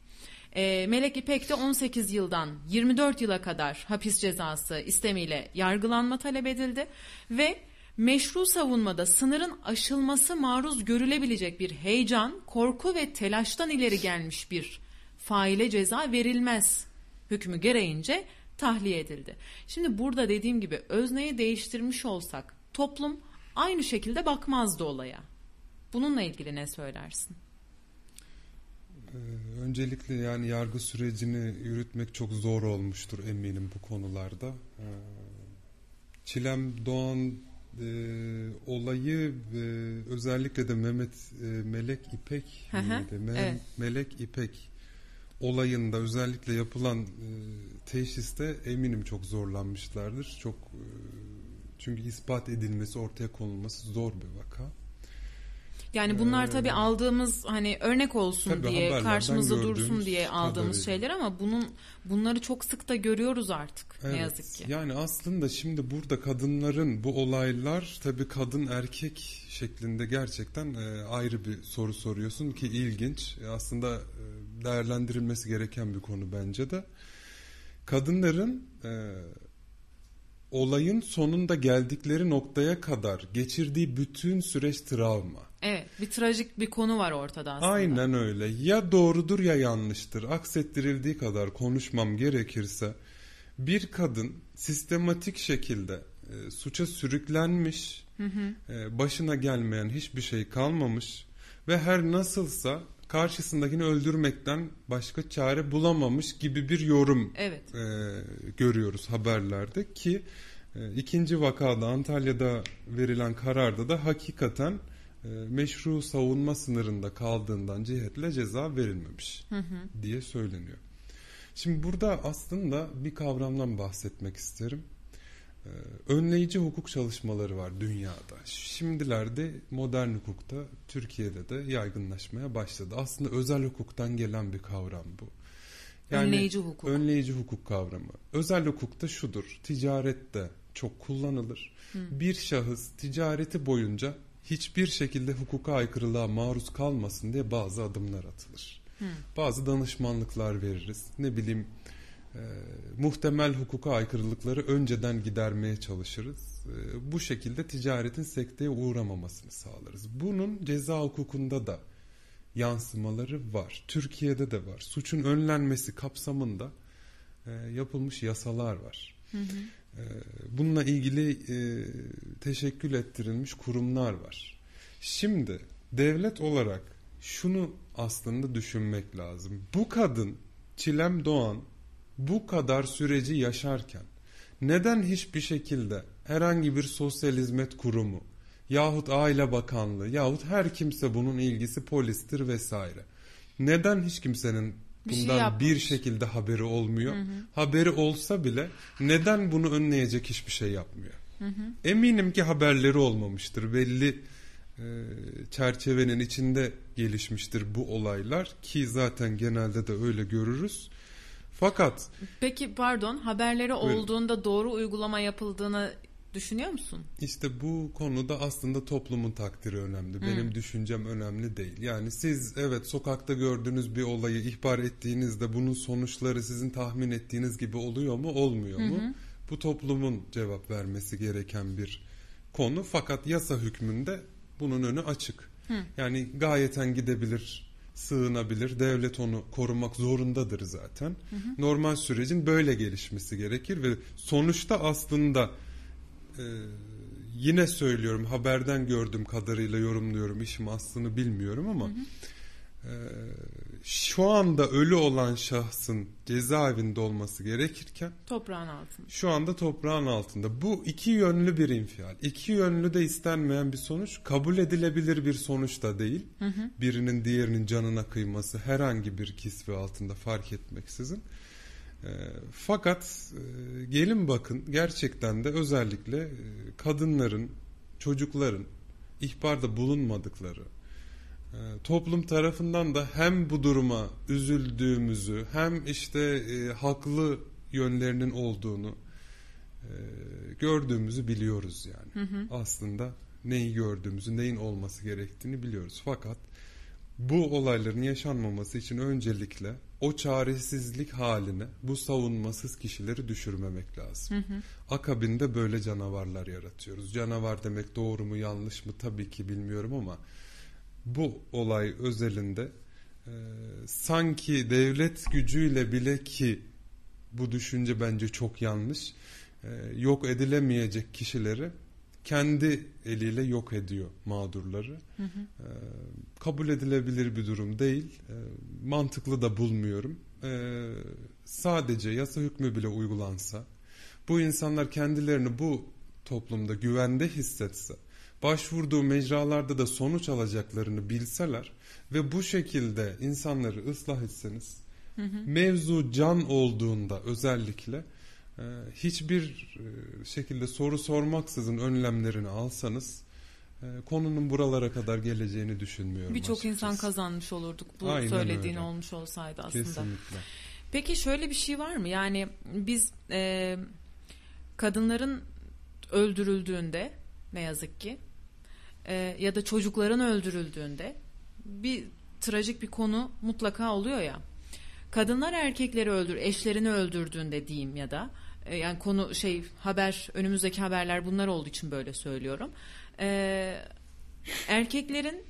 E, Melek İpek de 18 yıldan 24 yıla kadar hapis cezası istemiyle yargılanma talep edildi ve meşru savunmada sınırın aşılması maruz görülebilecek bir heyecan, korku ve telaştan ileri gelmiş bir faile ceza verilmez hükmü gereğince tahliye edildi. Şimdi burada dediğim gibi özneyi değiştirmiş olsak toplum aynı şekilde bakmazdı olaya. Bununla ilgili ne söylersin? Ee, Öncelikle yani yargı sürecini yürütmek çok zor olmuştur eminim bu konularda. Ee, Çilem Doğan e, olayı e, özellikle de Mehmet e, Melek İpek Hı? Me- evet. Melek İpek olayında özellikle yapılan e, teşhiste eminim çok zorlanmışlardır. Çok e, çünkü ispat edilmesi, ortaya konulması zor bir vaka. Yani bunlar Ee, tabii aldığımız hani örnek olsun diye karşımızda dursun diye aldığımız kadarıyla. şeyler ama bunun bunları çok sık da görüyoruz artık ne Evet, yazık ki. Yani aslında şimdi burada kadınların bu olaylar tabii kadın erkek şeklinde gerçekten e, ayrı bir soru soruyorsun ki ilginç. E, Aslında e, değerlendirilmesi gereken bir konu bence de. Kadınların e, olayın sonunda geldikleri noktaya kadar geçirdiği bütün süreç travma. Evet, bir trajik bir konu var ortada aslında. Aynen öyle. Ya doğrudur ya yanlıştır. Aksettirildiği kadar konuşmam gerekirse bir kadın sistematik şekilde e, suça sürüklenmiş, e, başına gelmeyen hiçbir şey kalmamış ve her nasılsa karşısındakini öldürmekten başka çare bulamamış gibi bir yorum Evet. e, görüyoruz haberlerde ki e, ikinci vakada Antalya'da verilen kararda da hakikaten meşru savunma sınırında kaldığından cihetle ceza verilmemiş diye söyleniyor. Şimdi burada aslında bir kavramdan bahsetmek isterim. Ee, önleyici hukuk çalışmaları var dünyada. Şimdilerde modern hukukta Türkiye'de de yaygınlaşmaya başladı. Aslında özel hukuktan gelen bir kavram bu. Önleyici hukuk. Önleyici hukuk kavramı. Özel hukukta şudur. Ticarette çok kullanılır. Bir şahıs ticareti boyunca hiçbir şekilde hukuka aykırılığa maruz kalmasın diye bazı adımlar atılır. Bazı danışmanlıklar veririz. Ne bileyim e, muhtemel hukuka aykırılıkları önceden gidermeye çalışırız. E, bu şekilde ticaretin sekteye uğramamasını sağlarız. Bunun ceza hukukunda da yansımaları var. Türkiye'de de var. Suçun önlenmesi kapsamında e, yapılmış yasalar var. E, bununla ilgili e, teşekkül ettirilmiş kurumlar var. Şimdi devlet olarak şunu aslında düşünmek lazım. Bu kadın Çilem Doğan bu kadar süreci yaşarken neden hiçbir şekilde herhangi bir sosyal hizmet kurumu yahut aile bakanlığı yahut her kimse bunun ilgisi polistir vesaire. Neden hiç kimsenin Bir şey bundan yapmamış. bir şekilde haberi olmuyor? Haberi olsa bile neden bunu önleyecek hiçbir şey yapmıyor? Eminim ki haberleri olmamıştır. Belli e, çerçevenin içinde gelişmiştir bu olaylar ki zaten genelde de öyle görürüz. Fakat Peki pardon haberleri Buyurun. olduğunda doğru uygulama yapıldığını düşünüyor musun? işte bu konuda aslında toplumun takdiri önemli. Benim düşüncem önemli değil. Yani siz evet sokakta gördüğünüz bir olayı ihbar ettiğinizde bunun sonuçları sizin tahmin ettiğiniz gibi oluyor mu, olmuyor mu? Bu toplumun cevap vermesi gereken bir konu. Fakat yasa hükmünde bunun önü açık. Yani gayeten gidebilir, sığınabilir. Devlet onu korumak zorundadır zaten. Normal sürecin böyle gelişmesi gerekir ve sonuçta aslında e, yine söylüyorum haberden gördüğüm kadarıyla yorumluyorum işim aslını bilmiyorum ama e, şu anda ölü olan şahsın cezaevinde olması gerekirken Toprağın altında. şu anda toprağın altında. Bu iki yönlü bir infial. İki yönlü de istenmeyen bir sonuç. Kabul edilebilir bir sonuç da değil. Birinin diğerinin canına kıyması herhangi bir kisve altında fark etmeksizin. E, fakat e, gelin bakın gerçekten de özellikle e, kadınların, çocukların ihbarda bulunmadıkları, e, toplum tarafından da hem bu duruma üzüldüğümüzü hem işte e, haklı yönlerinin olduğunu e, gördüğümüzü biliyoruz yani. Aslında neyi gördüğümüzü, neyin olması gerektiğini biliyoruz. Fakat bu olayların yaşanmaması için öncelikle o çaresizlik haline bu savunmasız kişileri düşürmemek lazım. Akabinde böyle canavarlar yaratıyoruz. Canavar demek doğru mu yanlış mı tabii ki bilmiyorum ama bu olay özelinde e, sanki devlet gücüyle bile ki bu düşünce bence çok yanlış e, yok edilemeyecek kişileri kendi eliyle yok ediyor mağdurları. E, kabul edilebilir bir durum değil. E, mantıklı da bulmuyorum. E, sadece yasa hükmü bile uygulansa bu insanlar kendilerini bu toplumda güvende hissetse başvurduğu mecralarda da sonuç alacaklarını bilseler ve bu şekilde insanları ıslah etseniz mevzu can olduğunda özellikle hiçbir e, şekilde soru sormaksızın önlemlerini alsanız e, konunun buralara kadar geleceğini düşünmüyorum. Birçok insan kazanmış olurduk bu Aynen söylediğin öyle. olmuş olsaydı aslında. Kesinlikle. Peki şöyle bir şey var mı? Yani biz e, kadınların öldürüldüğünde ne yazık ki e, ya da çocukların öldürüldüğünde bir trajik bir konu mutlaka oluyor ya. Kadınlar erkekleri öldür, eşlerini öldürdüğünde diyeyim ya da e, yani konu şey haber önümüzdeki haberler bunlar olduğu için böyle söylüyorum. E, erkeklerin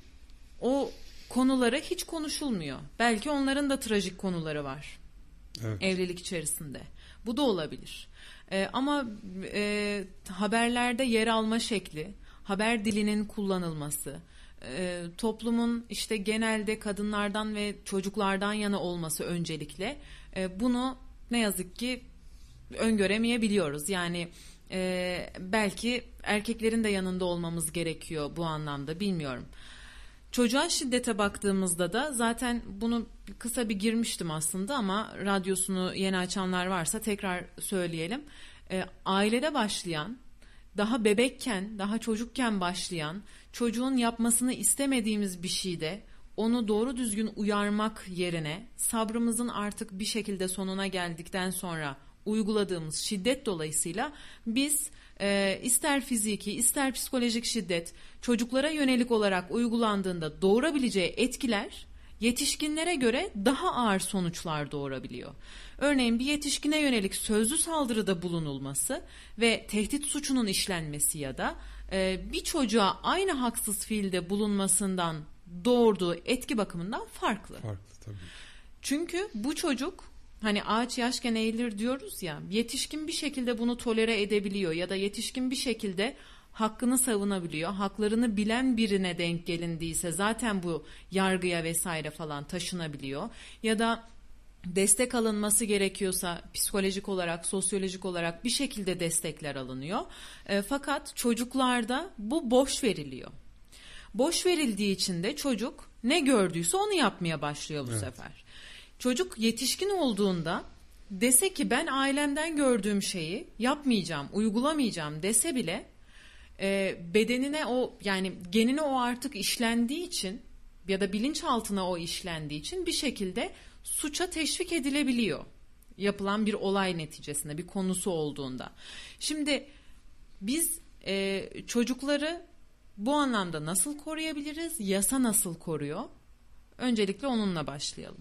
o konuları hiç konuşulmuyor. Belki onların da trajik konuları var Evet. evlilik içerisinde. Bu da olabilir. E, ama e, haberlerde yer alma şekli, haber dilinin kullanılması, e, toplumun işte genelde kadınlardan ve çocuklardan yana olması öncelikle e, bunu ne yazık ki öngöremeyebiliyoruz. Yani e, belki erkeklerin de yanında olmamız gerekiyor bu anlamda bilmiyorum. Çocuğa şiddete baktığımızda da zaten bunu kısa bir girmiştim aslında ama radyosunu yeni açanlar varsa tekrar söyleyelim. E, ailede başlayan, daha bebekken, daha çocukken başlayan, çocuğun yapmasını istemediğimiz bir şeyde onu doğru düzgün uyarmak yerine sabrımızın artık bir şekilde sonuna geldikten sonra uyguladığımız şiddet dolayısıyla biz e, ister fiziki ister psikolojik şiddet çocuklara yönelik olarak uygulandığında doğurabileceği etkiler yetişkinlere göre daha ağır sonuçlar doğurabiliyor. Örneğin bir yetişkine yönelik sözlü saldırıda bulunulması ve tehdit suçunun işlenmesi ya da e, bir çocuğa aynı haksız fiilde bulunmasından doğurduğu etki bakımından farklı. Farklı tabii. Çünkü bu çocuk hani ağaç yaşken eğilir diyoruz ya yetişkin bir şekilde bunu tolere edebiliyor ya da yetişkin bir şekilde hakkını savunabiliyor. Haklarını bilen birine denk gelindiyse zaten bu yargıya vesaire falan taşınabiliyor. Ya da destek alınması gerekiyorsa psikolojik olarak, sosyolojik olarak bir şekilde destekler alınıyor. E, fakat çocuklarda bu boş veriliyor. Boş verildiği için de çocuk ne gördüyse onu yapmaya başlıyor bu evet. sefer. Çocuk yetişkin olduğunda dese ki ben ailemden gördüğüm şeyi yapmayacağım, uygulamayacağım dese bile e, bedenine o yani genine o artık işlendiği için ya da bilinçaltına o işlendiği için bir şekilde suça teşvik edilebiliyor. Yapılan bir olay neticesinde bir konusu olduğunda. Şimdi biz e, çocukları bu anlamda nasıl koruyabiliriz? Yasa nasıl koruyor? Öncelikle onunla başlayalım.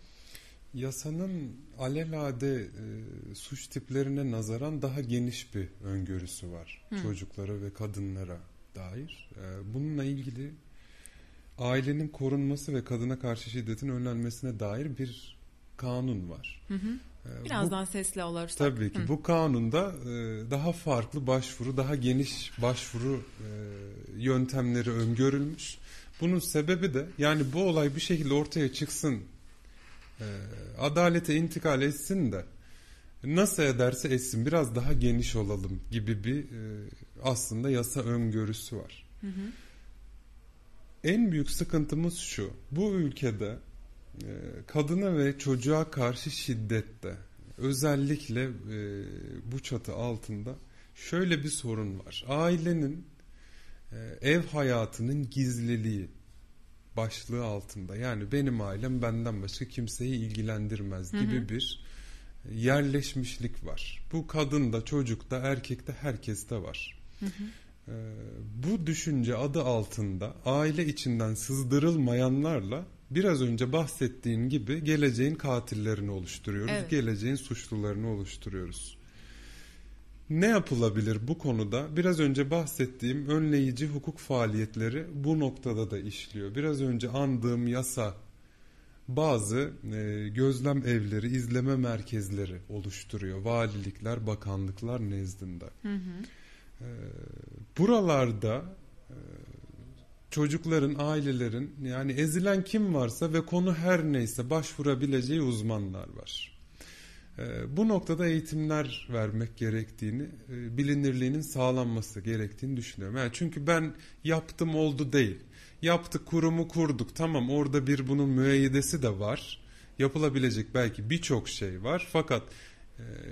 Yasanın alelade e, suç tiplerine nazaran daha geniş bir öngörüsü var. Hı. Çocuklara ve kadınlara dair. E, bununla ilgili ailenin korunması ve kadına karşı şiddetin önlenmesine dair bir kanun var. Hı hı. Birazdan bu, sesli olursak. Tabii ki hı. bu kanunda e, daha farklı başvuru, daha geniş başvuru e, yöntemleri öngörülmüş. Bunun sebebi de yani bu olay bir şekilde ortaya çıksın e, adalete intikal etsin de nasıl ederse etsin biraz daha geniş olalım gibi bir aslında yasa öngörüsü var. Hı hı. En büyük sıkıntımız şu. Bu ülkede kadına ve çocuğa karşı şiddette özellikle e, bu çatı altında şöyle bir sorun var. Ailenin e, ev hayatının gizliliği başlığı altında yani benim ailem benden başka kimseyi ilgilendirmez gibi hı hı. bir yerleşmişlik var. Bu kadın da çocuk da erkek de herkeste var. Hı hı. Ee, bu düşünce adı altında aile içinden sızdırılmayanlarla biraz önce bahsettiğin gibi geleceğin katillerini oluşturuyoruz. Evet. Geleceğin suçlularını oluşturuyoruz. Ne yapılabilir bu konuda? Biraz önce bahsettiğim önleyici hukuk faaliyetleri bu noktada da işliyor. Biraz önce andığım yasa bazı e, gözlem evleri, izleme merkezleri oluşturuyor. Valilikler, bakanlıklar nezdinde. Hı hı. E, buralarda e, çocukların, ailelerin yani ezilen kim varsa ve konu her neyse başvurabileceği uzmanlar var. Ee, bu noktada eğitimler vermek gerektiğini, e, bilinirliğinin sağlanması gerektiğini düşünüyorum. Yani çünkü ben yaptım oldu değil. Yaptık kurumu kurduk tamam orada bir bunun müeyyidesi de var. Yapılabilecek belki birçok şey var fakat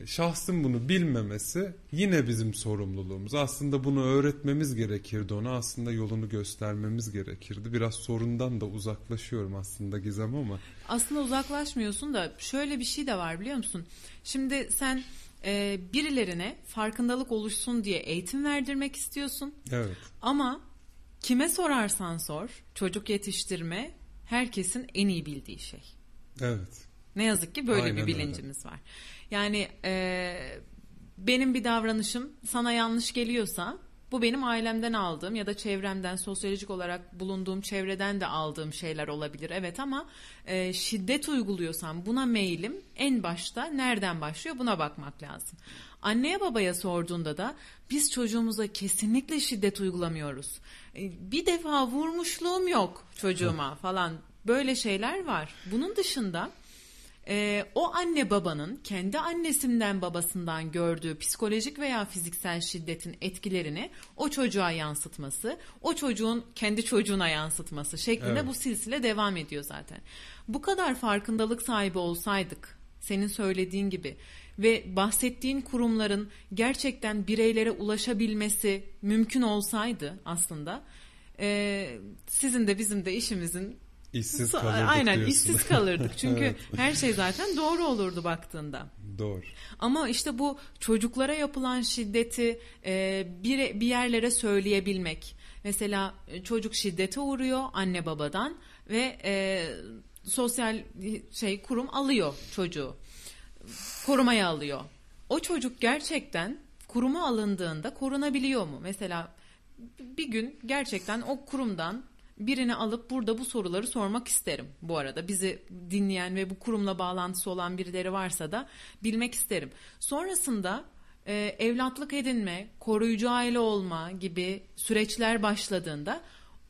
şahsın bunu bilmemesi yine bizim sorumluluğumuz. Aslında bunu öğretmemiz gerekirdi ona. Aslında yolunu göstermemiz gerekirdi. Biraz sorundan da uzaklaşıyorum aslında Gizem ama. Aslında uzaklaşmıyorsun da şöyle bir şey de var biliyor musun? Şimdi sen e, birilerine farkındalık oluşsun diye eğitim verdirmek istiyorsun. Evet. Ama kime sorarsan sor çocuk yetiştirme herkesin en iyi bildiği şey. Evet. Ne yazık ki böyle Aynen bir bilincimiz öyle. var. Yani e, benim bir davranışım sana yanlış geliyorsa Bu benim ailemden aldığım ya da çevremden, sosyolojik olarak bulunduğum çevreden de aldığım şeyler olabilir. Evet ama e, şiddet uyguluyorsam buna meyilim en başta nereden başlıyor buna bakmak lazım. Anneye babaya sorduğunda da biz çocuğumuza kesinlikle şiddet uygulamıyoruz. E, bir defa vurmuşluğum yok çocuğuma falan böyle şeyler var. Bunun dışında e, o anne babanın kendi annesinden babasından gördüğü psikolojik veya fiziksel şiddetin etkilerini o çocuğa yansıtması, o çocuğun kendi çocuğuna yansıtması şeklinde Evet. bu silsile devam ediyor zaten. Bu kadar farkındalık sahibi olsaydık, senin söylediğin gibi ve bahsettiğin kurumların gerçekten bireylere ulaşabilmesi mümkün olsaydı aslında, e, sizin de bizim de işimizin İşsiz kalırdık Aynen diyorsun. işsiz kalırdık. Çünkü Evet. her şey zaten doğru olurdu baktığında. Doğru. Ama işte bu çocuklara yapılan şiddeti e, bir, bir yerlere söyleyebilmek. Mesela e, çocuk şiddete uğruyor anne babadan ve e, sosyal şey kurum alıyor çocuğu. Korumaya alıyor. O çocuk gerçekten kuruma alındığında korunabiliyor mu? Mesela bir gün gerçekten o kurumdan birini alıp burada bu soruları sormak isterim bu arada. Bizi dinleyen ve bu kurumla bağlantısı olan birileri varsa da bilmek isterim. Sonrasında e, evlatlık edinme, koruyucu aile olma gibi süreçler başladığında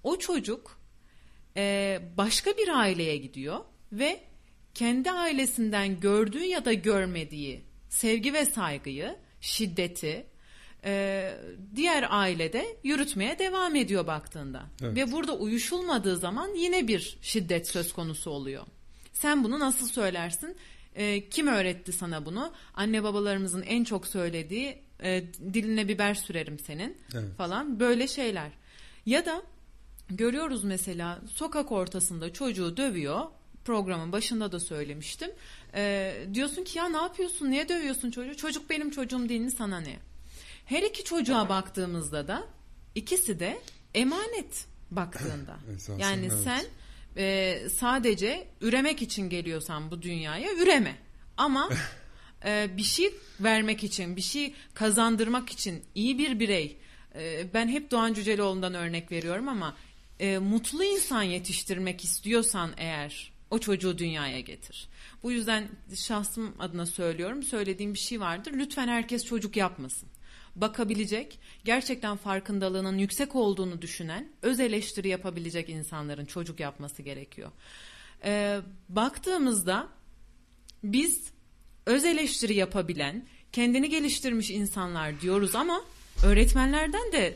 o çocuk e, başka bir aileye gidiyor ve kendi ailesinden gördüğü ya da görmediği sevgi ve saygıyı, şiddeti e, diğer ailede yürütmeye devam ediyor baktığında. Evet. Ve burada uyuşulmadığı zaman yine bir şiddet söz konusu oluyor. Sen bunu nasıl söylersin? E, kim öğretti sana bunu? Anne babalarımızın en çok söylediği e, diline biber sürerim senin Evet. falan böyle şeyler. Ya da görüyoruz mesela sokak ortasında çocuğu dövüyor. Programın başında da söylemiştim. Ee, diyorsun ki ya ne yapıyorsun? Niye dövüyorsun çocuğu? Çocuk benim çocuğum değil mi sana ne? Her iki çocuğa baktığımızda da ikisi de emanet baktığında. Esasen yani evet. sen e, sadece üremek için geliyorsan bu dünyaya üreme. Ama e, bir şey vermek için, bir şey kazandırmak için iyi bir birey. e, ben hep Doğan Cüceloğlu'ndan örnek veriyorum ama e, mutlu insan yetiştirmek istiyorsan eğer o çocuğu dünyaya getir. Bu yüzden şahsım adına söylüyorum. Söylediğim bir şey vardır. Lütfen herkes çocuk yapmasın. Bakabilecek, gerçekten farkındalığının yüksek olduğunu düşünen, öz eleştiri yapabilecek insanların çocuk yapması gerekiyor. E, baktığımızda biz öz eleştiri yapabilen, kendini geliştirmiş insanlar diyoruz ama öğretmenlerden de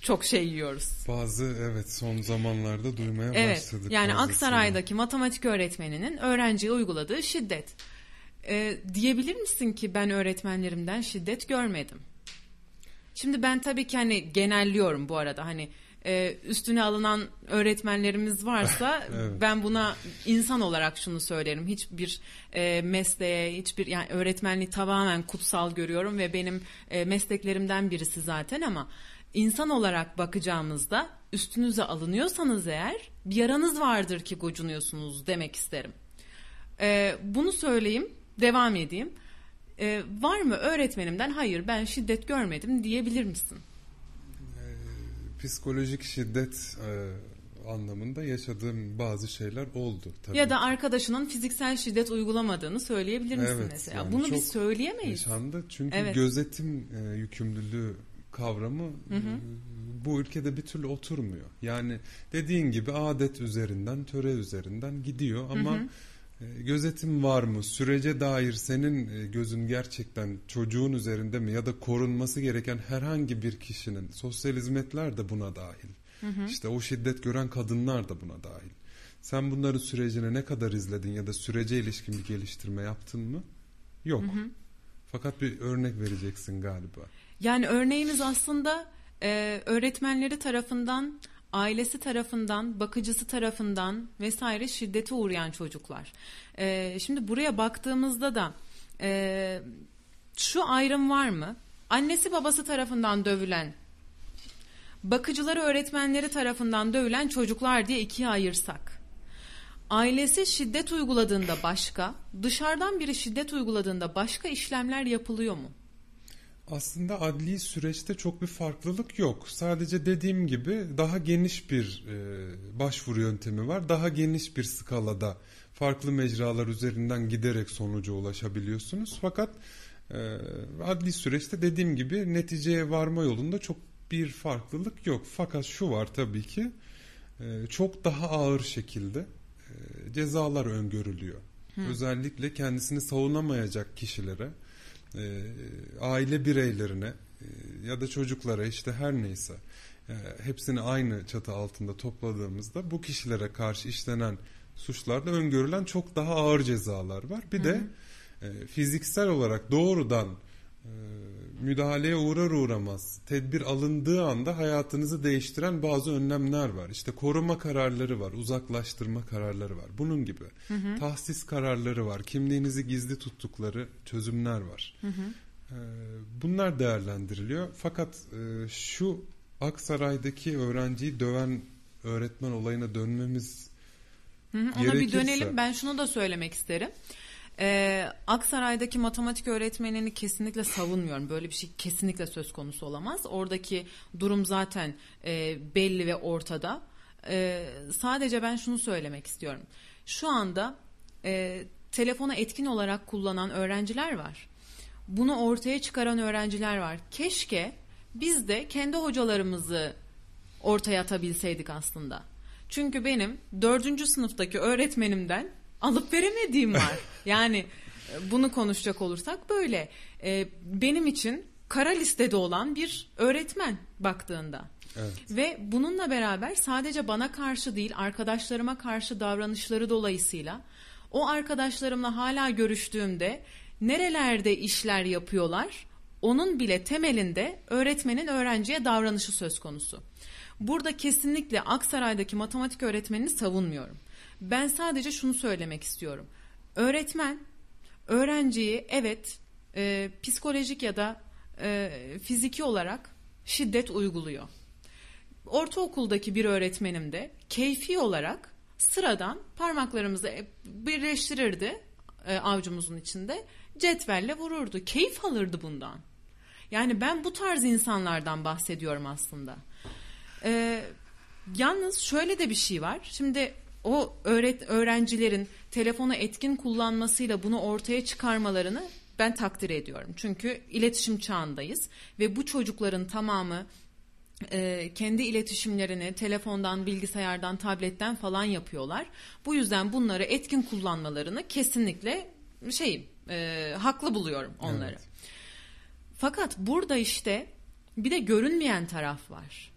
çok şey yiyoruz. Bazı evet son zamanlarda duymaya Evet. başladık. Yani bazısını. Aksaray'daki matematik öğretmeninin öğrenciye uyguladığı şiddet. Ee, diyebilir misin ki ben öğretmenlerimden şiddet görmedim? Şimdi ben tabii ki hani genelliyorum bu arada hani e, üstüne alınan öğretmenlerimiz varsa Evet. ben buna insan olarak şunu söylerim. Hiçbir e, mesleğe, hiçbir yani öğretmenliği tamamen kutsal görüyorum ve benim e, mesleklerimden birisi zaten ama insan olarak bakacağımızda üstünüze alınıyorsanız eğer bir yaranız vardır ki gocunuyorsunuz demek isterim. E, bunu söyleyeyim, devam edeyim. E, var mı öğretmenimden hayır ben şiddet görmedim diyebilir misin? Psikolojik şiddet e, anlamında yaşadığım bazı şeyler oldu tabii. Ya da arkadaşının fiziksel şiddet uygulamadığını söyleyebilir misin Evet, mesela? yani Bunu biz söyleyemeyiz. yaşandı. Çünkü Evet. gözetim e, yükümlülüğü kavramı e, bu ülkede bir türlü oturmuyor. Yani dediğin gibi adet üzerinden, töre üzerinden gidiyor ama e, gözetim var mı? Sürece dair senin e, gözün gerçekten çocuğun üzerinde mi ya da korunması gereken herhangi bir kişinin sosyal hizmetler de buna dahil. İşte o şiddet gören kadınlar da buna dahil. Sen bunların sürecini ne kadar izledin ya da sürece ilişkin bir geliştirme yaptın mı? Yok. Fakat bir örnek vereceksin galiba. Yani örneğimiz aslında e, öğretmenleri tarafından, ailesi tarafından, bakıcısı tarafından vesaire şiddete uğrayan çocuklar. E, şimdi buraya baktığımızda da e, şu ayrım var mı? Annesi babası tarafından dövülen, bakıcıları öğretmenleri tarafından dövülen çocuklar diye ikiye ayırsak. Ailesi şiddet uyguladığında başka, dışarıdan biri şiddet uyguladığında başka işlemler yapılıyor mu? Aslında adli süreçte çok bir farklılık yok. Sadece dediğim gibi daha geniş bir e, başvuru yöntemi var. Daha geniş bir skalada farklı mecralar üzerinden giderek sonuca ulaşabiliyorsunuz. Fakat e, adli süreçte dediğim gibi neticeye varma yolunda çok bir farklılık yok. Fakat şu var tabii ki e, çok daha ağır şekilde e, cezalar öngörülüyor. Hı. Özellikle kendisini savunamayacak kişilere e, aile bireylerine e, ya da çocuklara işte her neyse e, hepsini aynı çatı altında topladığımızda bu kişilere karşı işlenen suçlarda öngörülen çok daha ağır cezalar var. Bir hı hı. de e, fiziksel olarak doğrudan e, müdahaleye uğrar uğramaz tedbir alındığı anda hayatınızı değiştiren bazı önlemler var. İşte koruma kararları var, uzaklaştırma kararları var. Bunun gibi hı hı. tahsis kararları var, kimliğinizi gizli tuttukları çözümler var. Hı hı. Ee, bunlar değerlendiriliyor. Fakat e, şu Aksaray'daki öğrenciyi döven öğretmen olayına dönmemiz Hı hı, ona bir dönelim. Ben şunu da söylemek isterim. Ee, Aksaray'daki matematik öğretmenini kesinlikle savunmuyorum. Böyle bir şey kesinlikle söz konusu olamaz. Oradaki durum zaten e, belli ve ortada. E, sadece ben şunu söylemek istiyorum. Şu anda e, telefonu etkin olarak kullanan öğrenciler var. Bunu ortaya çıkaran öğrenciler var. Keşke biz de kendi hocalarımızı ortaya atabilseydik aslında. Çünkü benim dördüncü sınıftaki öğretmenimden alıp veremediğim var. yani e, bunu konuşacak olursak böyle. Ee, benim için kara listede olan bir öğretmen baktığında. Evet. Ve bununla beraber sadece bana karşı değil arkadaşlarıma karşı davranışları dolayısıyla o arkadaşlarımla hala görüştüğümde nerelerde işler yapıyorlar onun bile temelinde öğretmenin öğrenciye davranışı söz konusu. Burada kesinlikle Aksaray'daki matematik öğretmenini savunmuyorum. Ben sadece şunu söylemek istiyorum. Öğretmen öğrenciyi evet e, psikolojik ya da e, fiziki olarak şiddet uyguluyor. Ortaokuldaki bir öğretmenim de keyfi olarak sıradan parmaklarımızı birleştirirdi e, avcumuzun içinde cetvelle vururdu. Keyif alırdı bundan. Yani ben bu tarz insanlardan bahsediyorum aslında. Ee, yalnız şöyle de bir şey var. Şimdi o öğret öğrencilerin telefonu etkin kullanmasıyla bunu ortaya çıkarmalarını ben takdir ediyorum. Çünkü iletişim çağındayız ve bu çocukların tamamı e, kendi iletişimlerini telefondan, bilgisayardan, tabletten falan yapıyorlar. Bu yüzden bunları etkin kullanmalarını kesinlikle şey e, haklı buluyorum onları. Evet. Fakat burada işte bir de görünmeyen taraf var.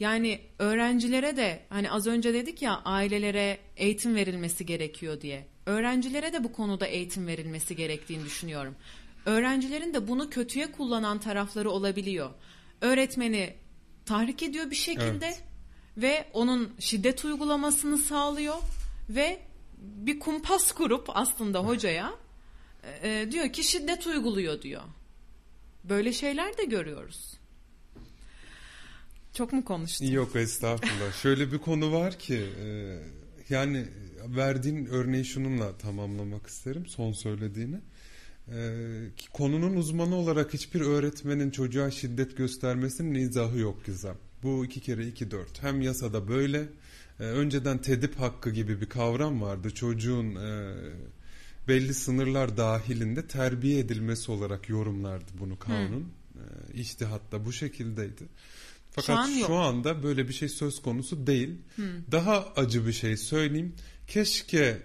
Yani öğrencilere de hani az önce dedik ya ailelere eğitim verilmesi gerekiyor diye. Öğrencilere de bu konuda eğitim verilmesi gerektiğini düşünüyorum. Öğrencilerin de bunu kötüye kullanan tarafları olabiliyor. Öğretmeni tahrik ediyor bir şekilde evet. ve onun şiddet uygulamasını sağlıyor ve bir kumpas kurup aslında hocaya e, diyor ki şiddet uyguluyor diyor. Böyle şeyler de görüyoruz. Çok mu konuştum? Yok estağfurullah. Şöyle bir konu var ki e, yani verdiğin örneği şununla tamamlamak isterim son söylediğini. E, konunun uzmanı olarak hiçbir öğretmenin çocuğa şiddet göstermesinin izahı yok Gizem. Bu iki kere iki dört. Hem yasada böyle e, önceden tedip hakkı gibi bir kavram vardı. Çocuğun e, belli sınırlar dahilinde terbiye edilmesi olarak yorumlardı bunu kanun. Hmm. E, İçtihatta bu şekildeydi. Fakat şu, an şu anda böyle bir şey söz konusu değil. Hmm. Daha acı bir şey söyleyeyim. Keşke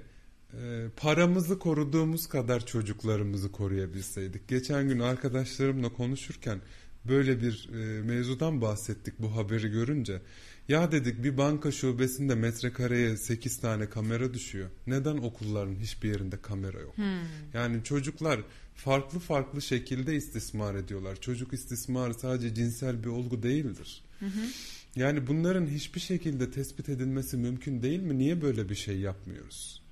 e, paramızı koruduğumuz kadar çocuklarımızı koruyabilseydik. Geçen gün arkadaşlarımla konuşurken böyle bir e, mevzudan bahsettik bu haberi görünce. Ya dedik bir banka şubesinde metrekareye 8 tane kamera düşüyor. Neden okulların hiçbir yerinde kamera yok? Hmm. Yani çocuklar farklı farklı şekilde istismar ediyorlar. Çocuk istismarı sadece cinsel bir olgu değildir. Hı hı. Yani bunların hiçbir şekilde tespit edilmesi mümkün değil mi? Niye böyle bir şey yapmıyoruz?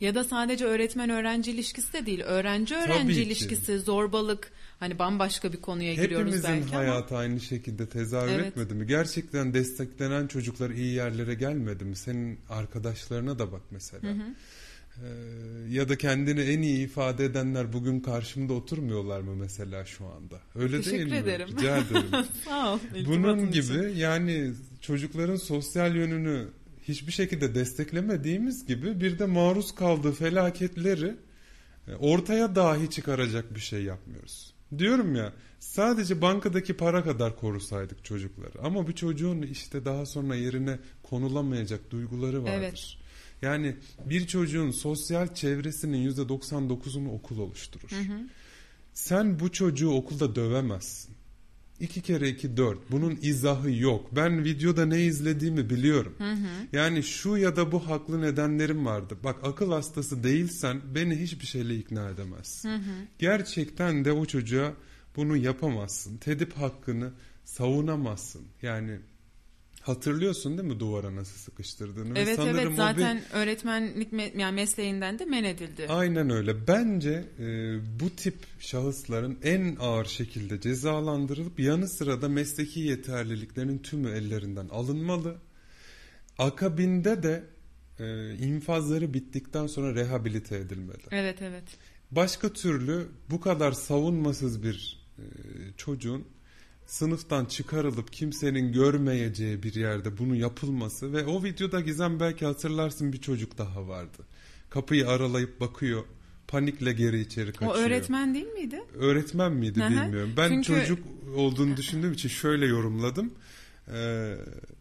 Ya da sadece öğretmen öğrenci ilişkisi de değil. Öğrenci öğrenci ilişkisi, zorbalık hani bambaşka bir konuya Hepimizin giriyoruz belki Hepimizin hayatı aynı şekilde tezahür evet. etmedi mi? Gerçekten desteklenen çocuklar iyi yerlere gelmedi mi? Senin arkadaşlarına da bak mesela. Hı hı. Ee, ya da kendini en iyi ifade edenler bugün karşımda oturmuyorlar mı mesela şu anda? Öyle Teşekkür değil mi? ederim. Rica ederim. Sağ ol. Bunun gibi için. yani çocukların sosyal yönünü hiçbir şekilde desteklemediğimiz gibi bir de maruz kaldığı felaketleri e, ortaya dahi çıkaracak bir şey yapmıyoruz. Diyorum ya sadece bankadaki para kadar korusaydık çocukları ama bir çocuğun işte daha sonra yerine konulamayacak duyguları vardır. Evet. Yani bir çocuğun sosyal çevresinin %99'unu okul oluşturur. Sen bu çocuğu okulda dövemezsin. İki kere iki dört. Bunun izahı yok. Ben videoda ne izlediğimi biliyorum. Yani şu ya da bu haklı nedenlerim vardı. Bak akıl hastası değilsen beni hiçbir şeyle ikna edemezsin. Gerçekten de o çocuğa bunu yapamazsın. Tedip hakkını savunamazsın. Yani hatırlıyorsun değil mi duvara nasıl sıkıştırdığını? Ve Evet sanırım evet bir- zaten öğretmenlik me- yani mesleğinden de men edildi. Aynen öyle. Bence e, bu tip şahısların en ağır şekilde cezalandırılıp yanı sıra da mesleki yeterliliklerinin tümü ellerinden alınmalı. Akabinde de e, infazları bittikten sonra rehabilite edilmeli. Evet evet. Başka türlü bu kadar savunmasız bir e, çocuğun sınıftan çıkarılıp kimsenin görmeyeceği bir yerde bunu yapılması ve o videoda Gizem belki hatırlarsın bir çocuk daha vardı. Kapıyı aralayıp bakıyor. Panikle geri içeri kaçıyor. O öğretmen değil miydi? Öğretmen miydi bilmiyorum. Ben Çünkü- çocuk olduğunu düşündüğüm için şöyle yorumladım. Ee,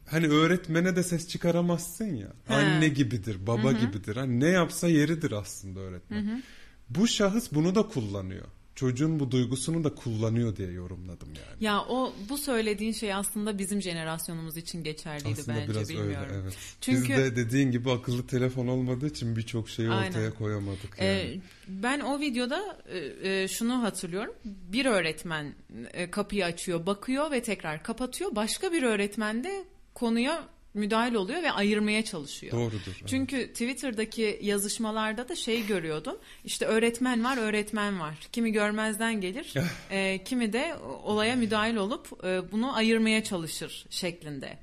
hani öğretmene de ses çıkaramazsın ya. He. Anne gibidir, baba gibidir. Hani ne yapsa yeridir aslında öğretmen. Bu şahıs bunu da kullanıyor. Çocuğun bu duygusunu da kullanıyor diye yorumladım yani. Ya o bu söylediğin şey aslında bizim jenerasyonumuz için geçerliydi Aslında bence biraz bilmiyorum. öyle evet. Çünkü Biz de dediğin gibi akıllı telefon olmadığı için birçok şeyi Aynen. ortaya koyamadık yani. Ee, ben o videoda e, e, şunu hatırlıyorum. Bir öğretmen e, kapıyı açıyor, bakıyor ve tekrar kapatıyor. Başka bir öğretmen de konuya müdahil oluyor ve ayırmaya çalışıyor. Doğrudur. evet. Çünkü Twitter'daki yazışmalarda da şey görüyordum. İşte öğretmen var, öğretmen var. Kimi görmezden gelir, e, kimi de olaya müdahil olup e, bunu ayırmaya çalışır şeklinde.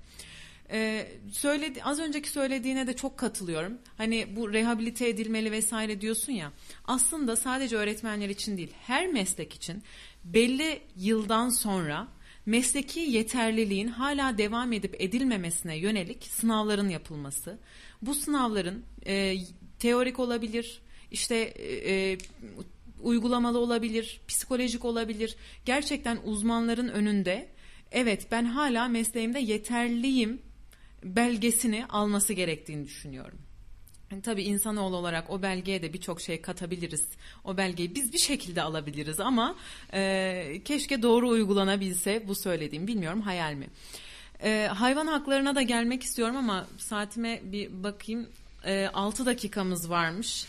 E, söyledi, az önceki söylediğine de çok katılıyorum. Hani bu rehabilite edilmeli vesaire diyorsun ya. Aslında sadece öğretmenler için değil, her meslek için belli yıldan sonra mesleki yeterliliğin hala devam edip edilmemesine yönelik sınavların yapılması. Bu sınavların e, teorik olabilir, işte e, e, uygulamalı olabilir, psikolojik olabilir. Gerçekten uzmanların önünde evet ben hala mesleğimde yeterliyim belgesini alması gerektiğini düşünüyorum. Yani tabii insanoğlu olarak o belgeye de birçok şey katabiliriz. O belgeyi biz bir şekilde alabiliriz ama e, keşke doğru uygulanabilse bu söylediğim. Bilmiyorum hayal mi? E, hayvan haklarına da gelmek istiyorum ama saatime bir bakayım. E, 6 dakikamız varmış.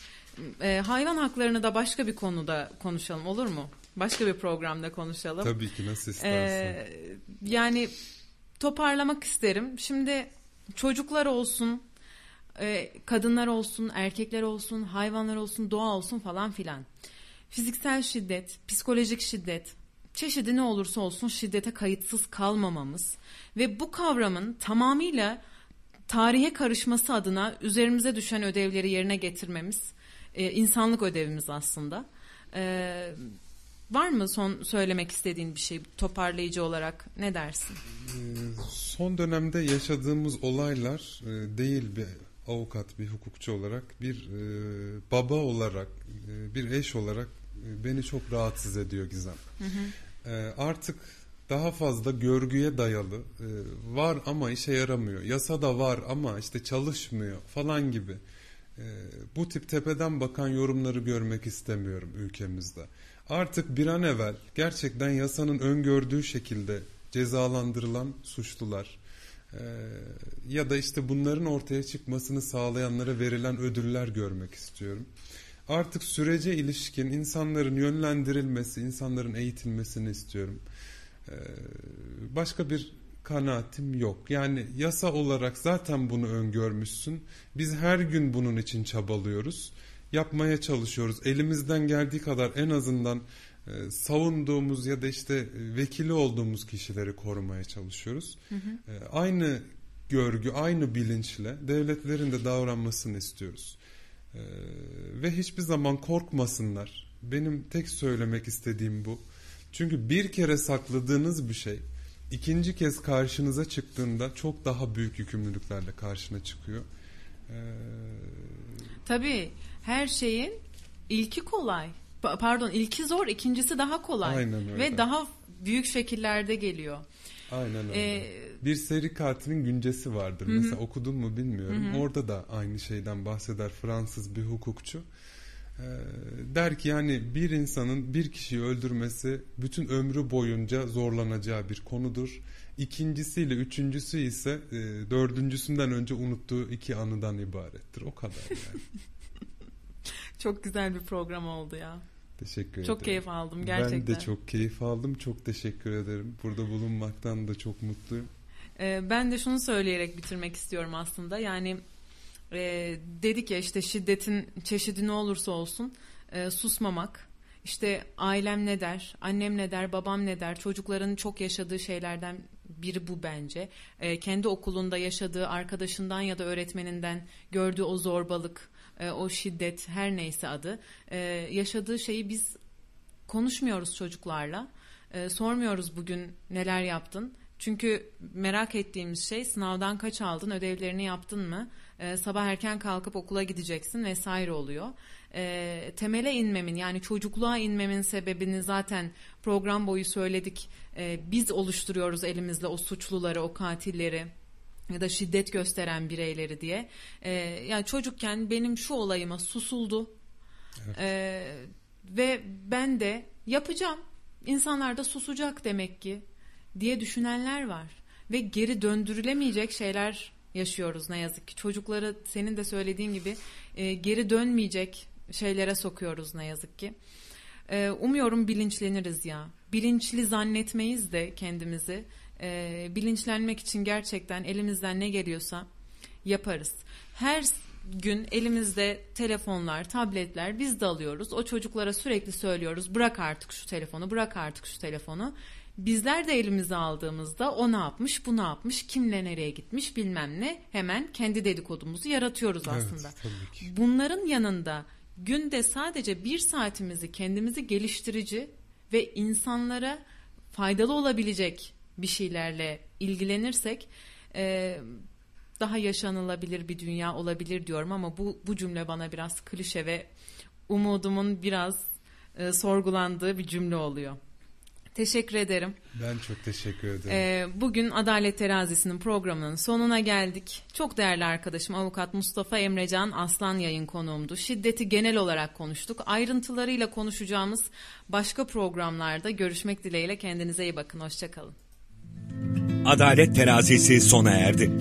E, hayvan haklarını da başka bir konuda konuşalım olur mu? Başka bir programda konuşalım. Tabii ki nasıl istersen. Ee, yani toparlamak isterim. Şimdi çocuklar olsun, e, kadınlar olsun, erkekler olsun, hayvanlar olsun, doğa olsun falan filan. Fiziksel şiddet, psikolojik şiddet, çeşidi ne olursa olsun şiddete kayıtsız kalmamamız ve bu kavramın tamamıyla tarihe karışması adına üzerimize düşen ödevleri yerine getirmemiz e, insanlık ödevimiz aslında. E, var mı son söylemek istediğin bir şey toparlayıcı olarak ne dersin? Ee, Son dönemde yaşadığımız olaylar e, değil bir avukat, bir hukukçu olarak, bir e, baba olarak, e, bir eş olarak e, beni çok rahatsız ediyor Gizem. E, Artık daha fazla görgüye dayalı e, var ama işe yaramıyor. Yasa da var ama işte çalışmıyor falan gibi. E, Bu tip tepeden bakan yorumları görmek istemiyorum ülkemizde. Artık bir an evvel gerçekten yasanın öngördüğü şekilde cezalandırılan suçlular ya da işte bunların ortaya çıkmasını sağlayanlara verilen ödüller görmek istiyorum. Artık sürece ilişkin insanların yönlendirilmesi, insanların eğitilmesini istiyorum. E, Başka bir kanaatim yok. Yani yasa olarak zaten bunu öngörmüşsün. Biz her gün bunun için çabalıyoruz. Yapmaya çalışıyoruz. Elimizden geldiği kadar en azından e, savunduğumuz ya da işte e, vekili olduğumuz kişileri korumaya çalışıyoruz. E, aynı görgü, aynı bilinçle devletlerin de davranmasını istiyoruz. E, ve hiçbir zaman korkmasınlar. Benim tek söylemek istediğim bu. Çünkü bir kere sakladığınız bir şey ikinci kez karşınıza çıktığında çok daha büyük yükümlülüklerle karşına çıkıyor. Ee, Tabii her şeyin ilki kolay. Pa- Pardon ilki zor ikincisi daha kolay. Aynen öyle. Ve daha büyük şekillerde geliyor. Aynen öyle. Ee, bir seri katilin güncesi vardır. Mesela okudun mu bilmiyorum. Orada da aynı şeyden bahseder Fransız bir hukukçu. Ee, der ki yani bir insanın bir kişiyi öldürmesi bütün ömrü boyunca zorlanacağı bir konudur. İkincisiyle üçüncüsü ise e, dördüncüsünden önce unuttuğu iki anıdan ibarettir. O kadar yani. Çok güzel bir program oldu ya. Teşekkür ederim. Çok keyif aldım gerçekten. Ben de çok keyif aldım. Çok teşekkür ederim. Burada bulunmaktan da çok mutluyum. Ee, ben de şunu söyleyerek bitirmek istiyorum aslında. Yani e, dedik ya işte şiddetin çeşidi ne olursa olsun e, susmamak. İşte ailem ne der, annem ne der, babam ne der, çocukların çok yaşadığı şeylerden biri bu bence. E, kendi okulunda yaşadığı arkadaşından ya da öğretmeninden gördüğü o zorbalık, e, o şiddet her neyse adı. e, yaşadığı şeyi biz konuşmuyoruz çocuklarla. E, sormuyoruz bugün neler yaptın. Çünkü merak ettiğimiz şey sınavdan kaç aldın, ödevlerini yaptın mı, sabah erken kalkıp okula gideceksin vesaire oluyor. Temele inmemin yani çocukluğa inmemin sebebini zaten program boyu söyledik. Biz oluşturuyoruz elimizle o suçluları, o katilleri ya da şiddet gösteren bireyleri diye. E, yani çocukken benim şu olayıma susuldu. E, ve ben de yapacağım. İnsanlar da susacak demek ki diye düşünenler var. Ve geri döndürülemeyecek şeyler yaşıyoruz ne yazık ki. Çocukları senin de söylediğin gibi e, geri dönmeyecek şeylere sokuyoruz ne yazık ki. E, umuyorum bilinçleniriz ya. Bilinçli zannetmeyiz de kendimizi. E, bilinçlenmek için gerçekten elimizden ne geliyorsa yaparız. Her gün elimizde telefonlar, tabletler biz de alıyoruz. O çocuklara sürekli söylüyoruz bırak artık şu telefonu, bırak artık şu telefonu. Bizler de elimize aldığımızda o ne yapmış, bu ne yapmış, kimle nereye gitmiş bilmem ne hemen kendi dedikodumuzu yaratıyoruz aslında. Evet. Bunların yanında günde sadece bir saatimizi kendimizi geliştirici ve insanlara faydalı olabilecek bir şeylerle ilgilenirsek e, daha yaşanılabilir bir dünya olabilir diyorum ama bu bu cümle bana biraz klişe ve umudumun biraz e, sorgulandığı bir cümle oluyor. Teşekkür ederim. Ben çok teşekkür ederim. Ee, bugün Adalet Terazisi'nin programının sonuna geldik. Çok değerli arkadaşım avukat Mustafa Emrecan Aslan yayın konuğumdu. Şiddeti genel olarak konuştuk. Ayrıntılarıyla konuşacağımız başka programlarda görüşmek dileğiyle kendinize iyi bakın. Hoşçakalın. Adalet terazisi sona erdi.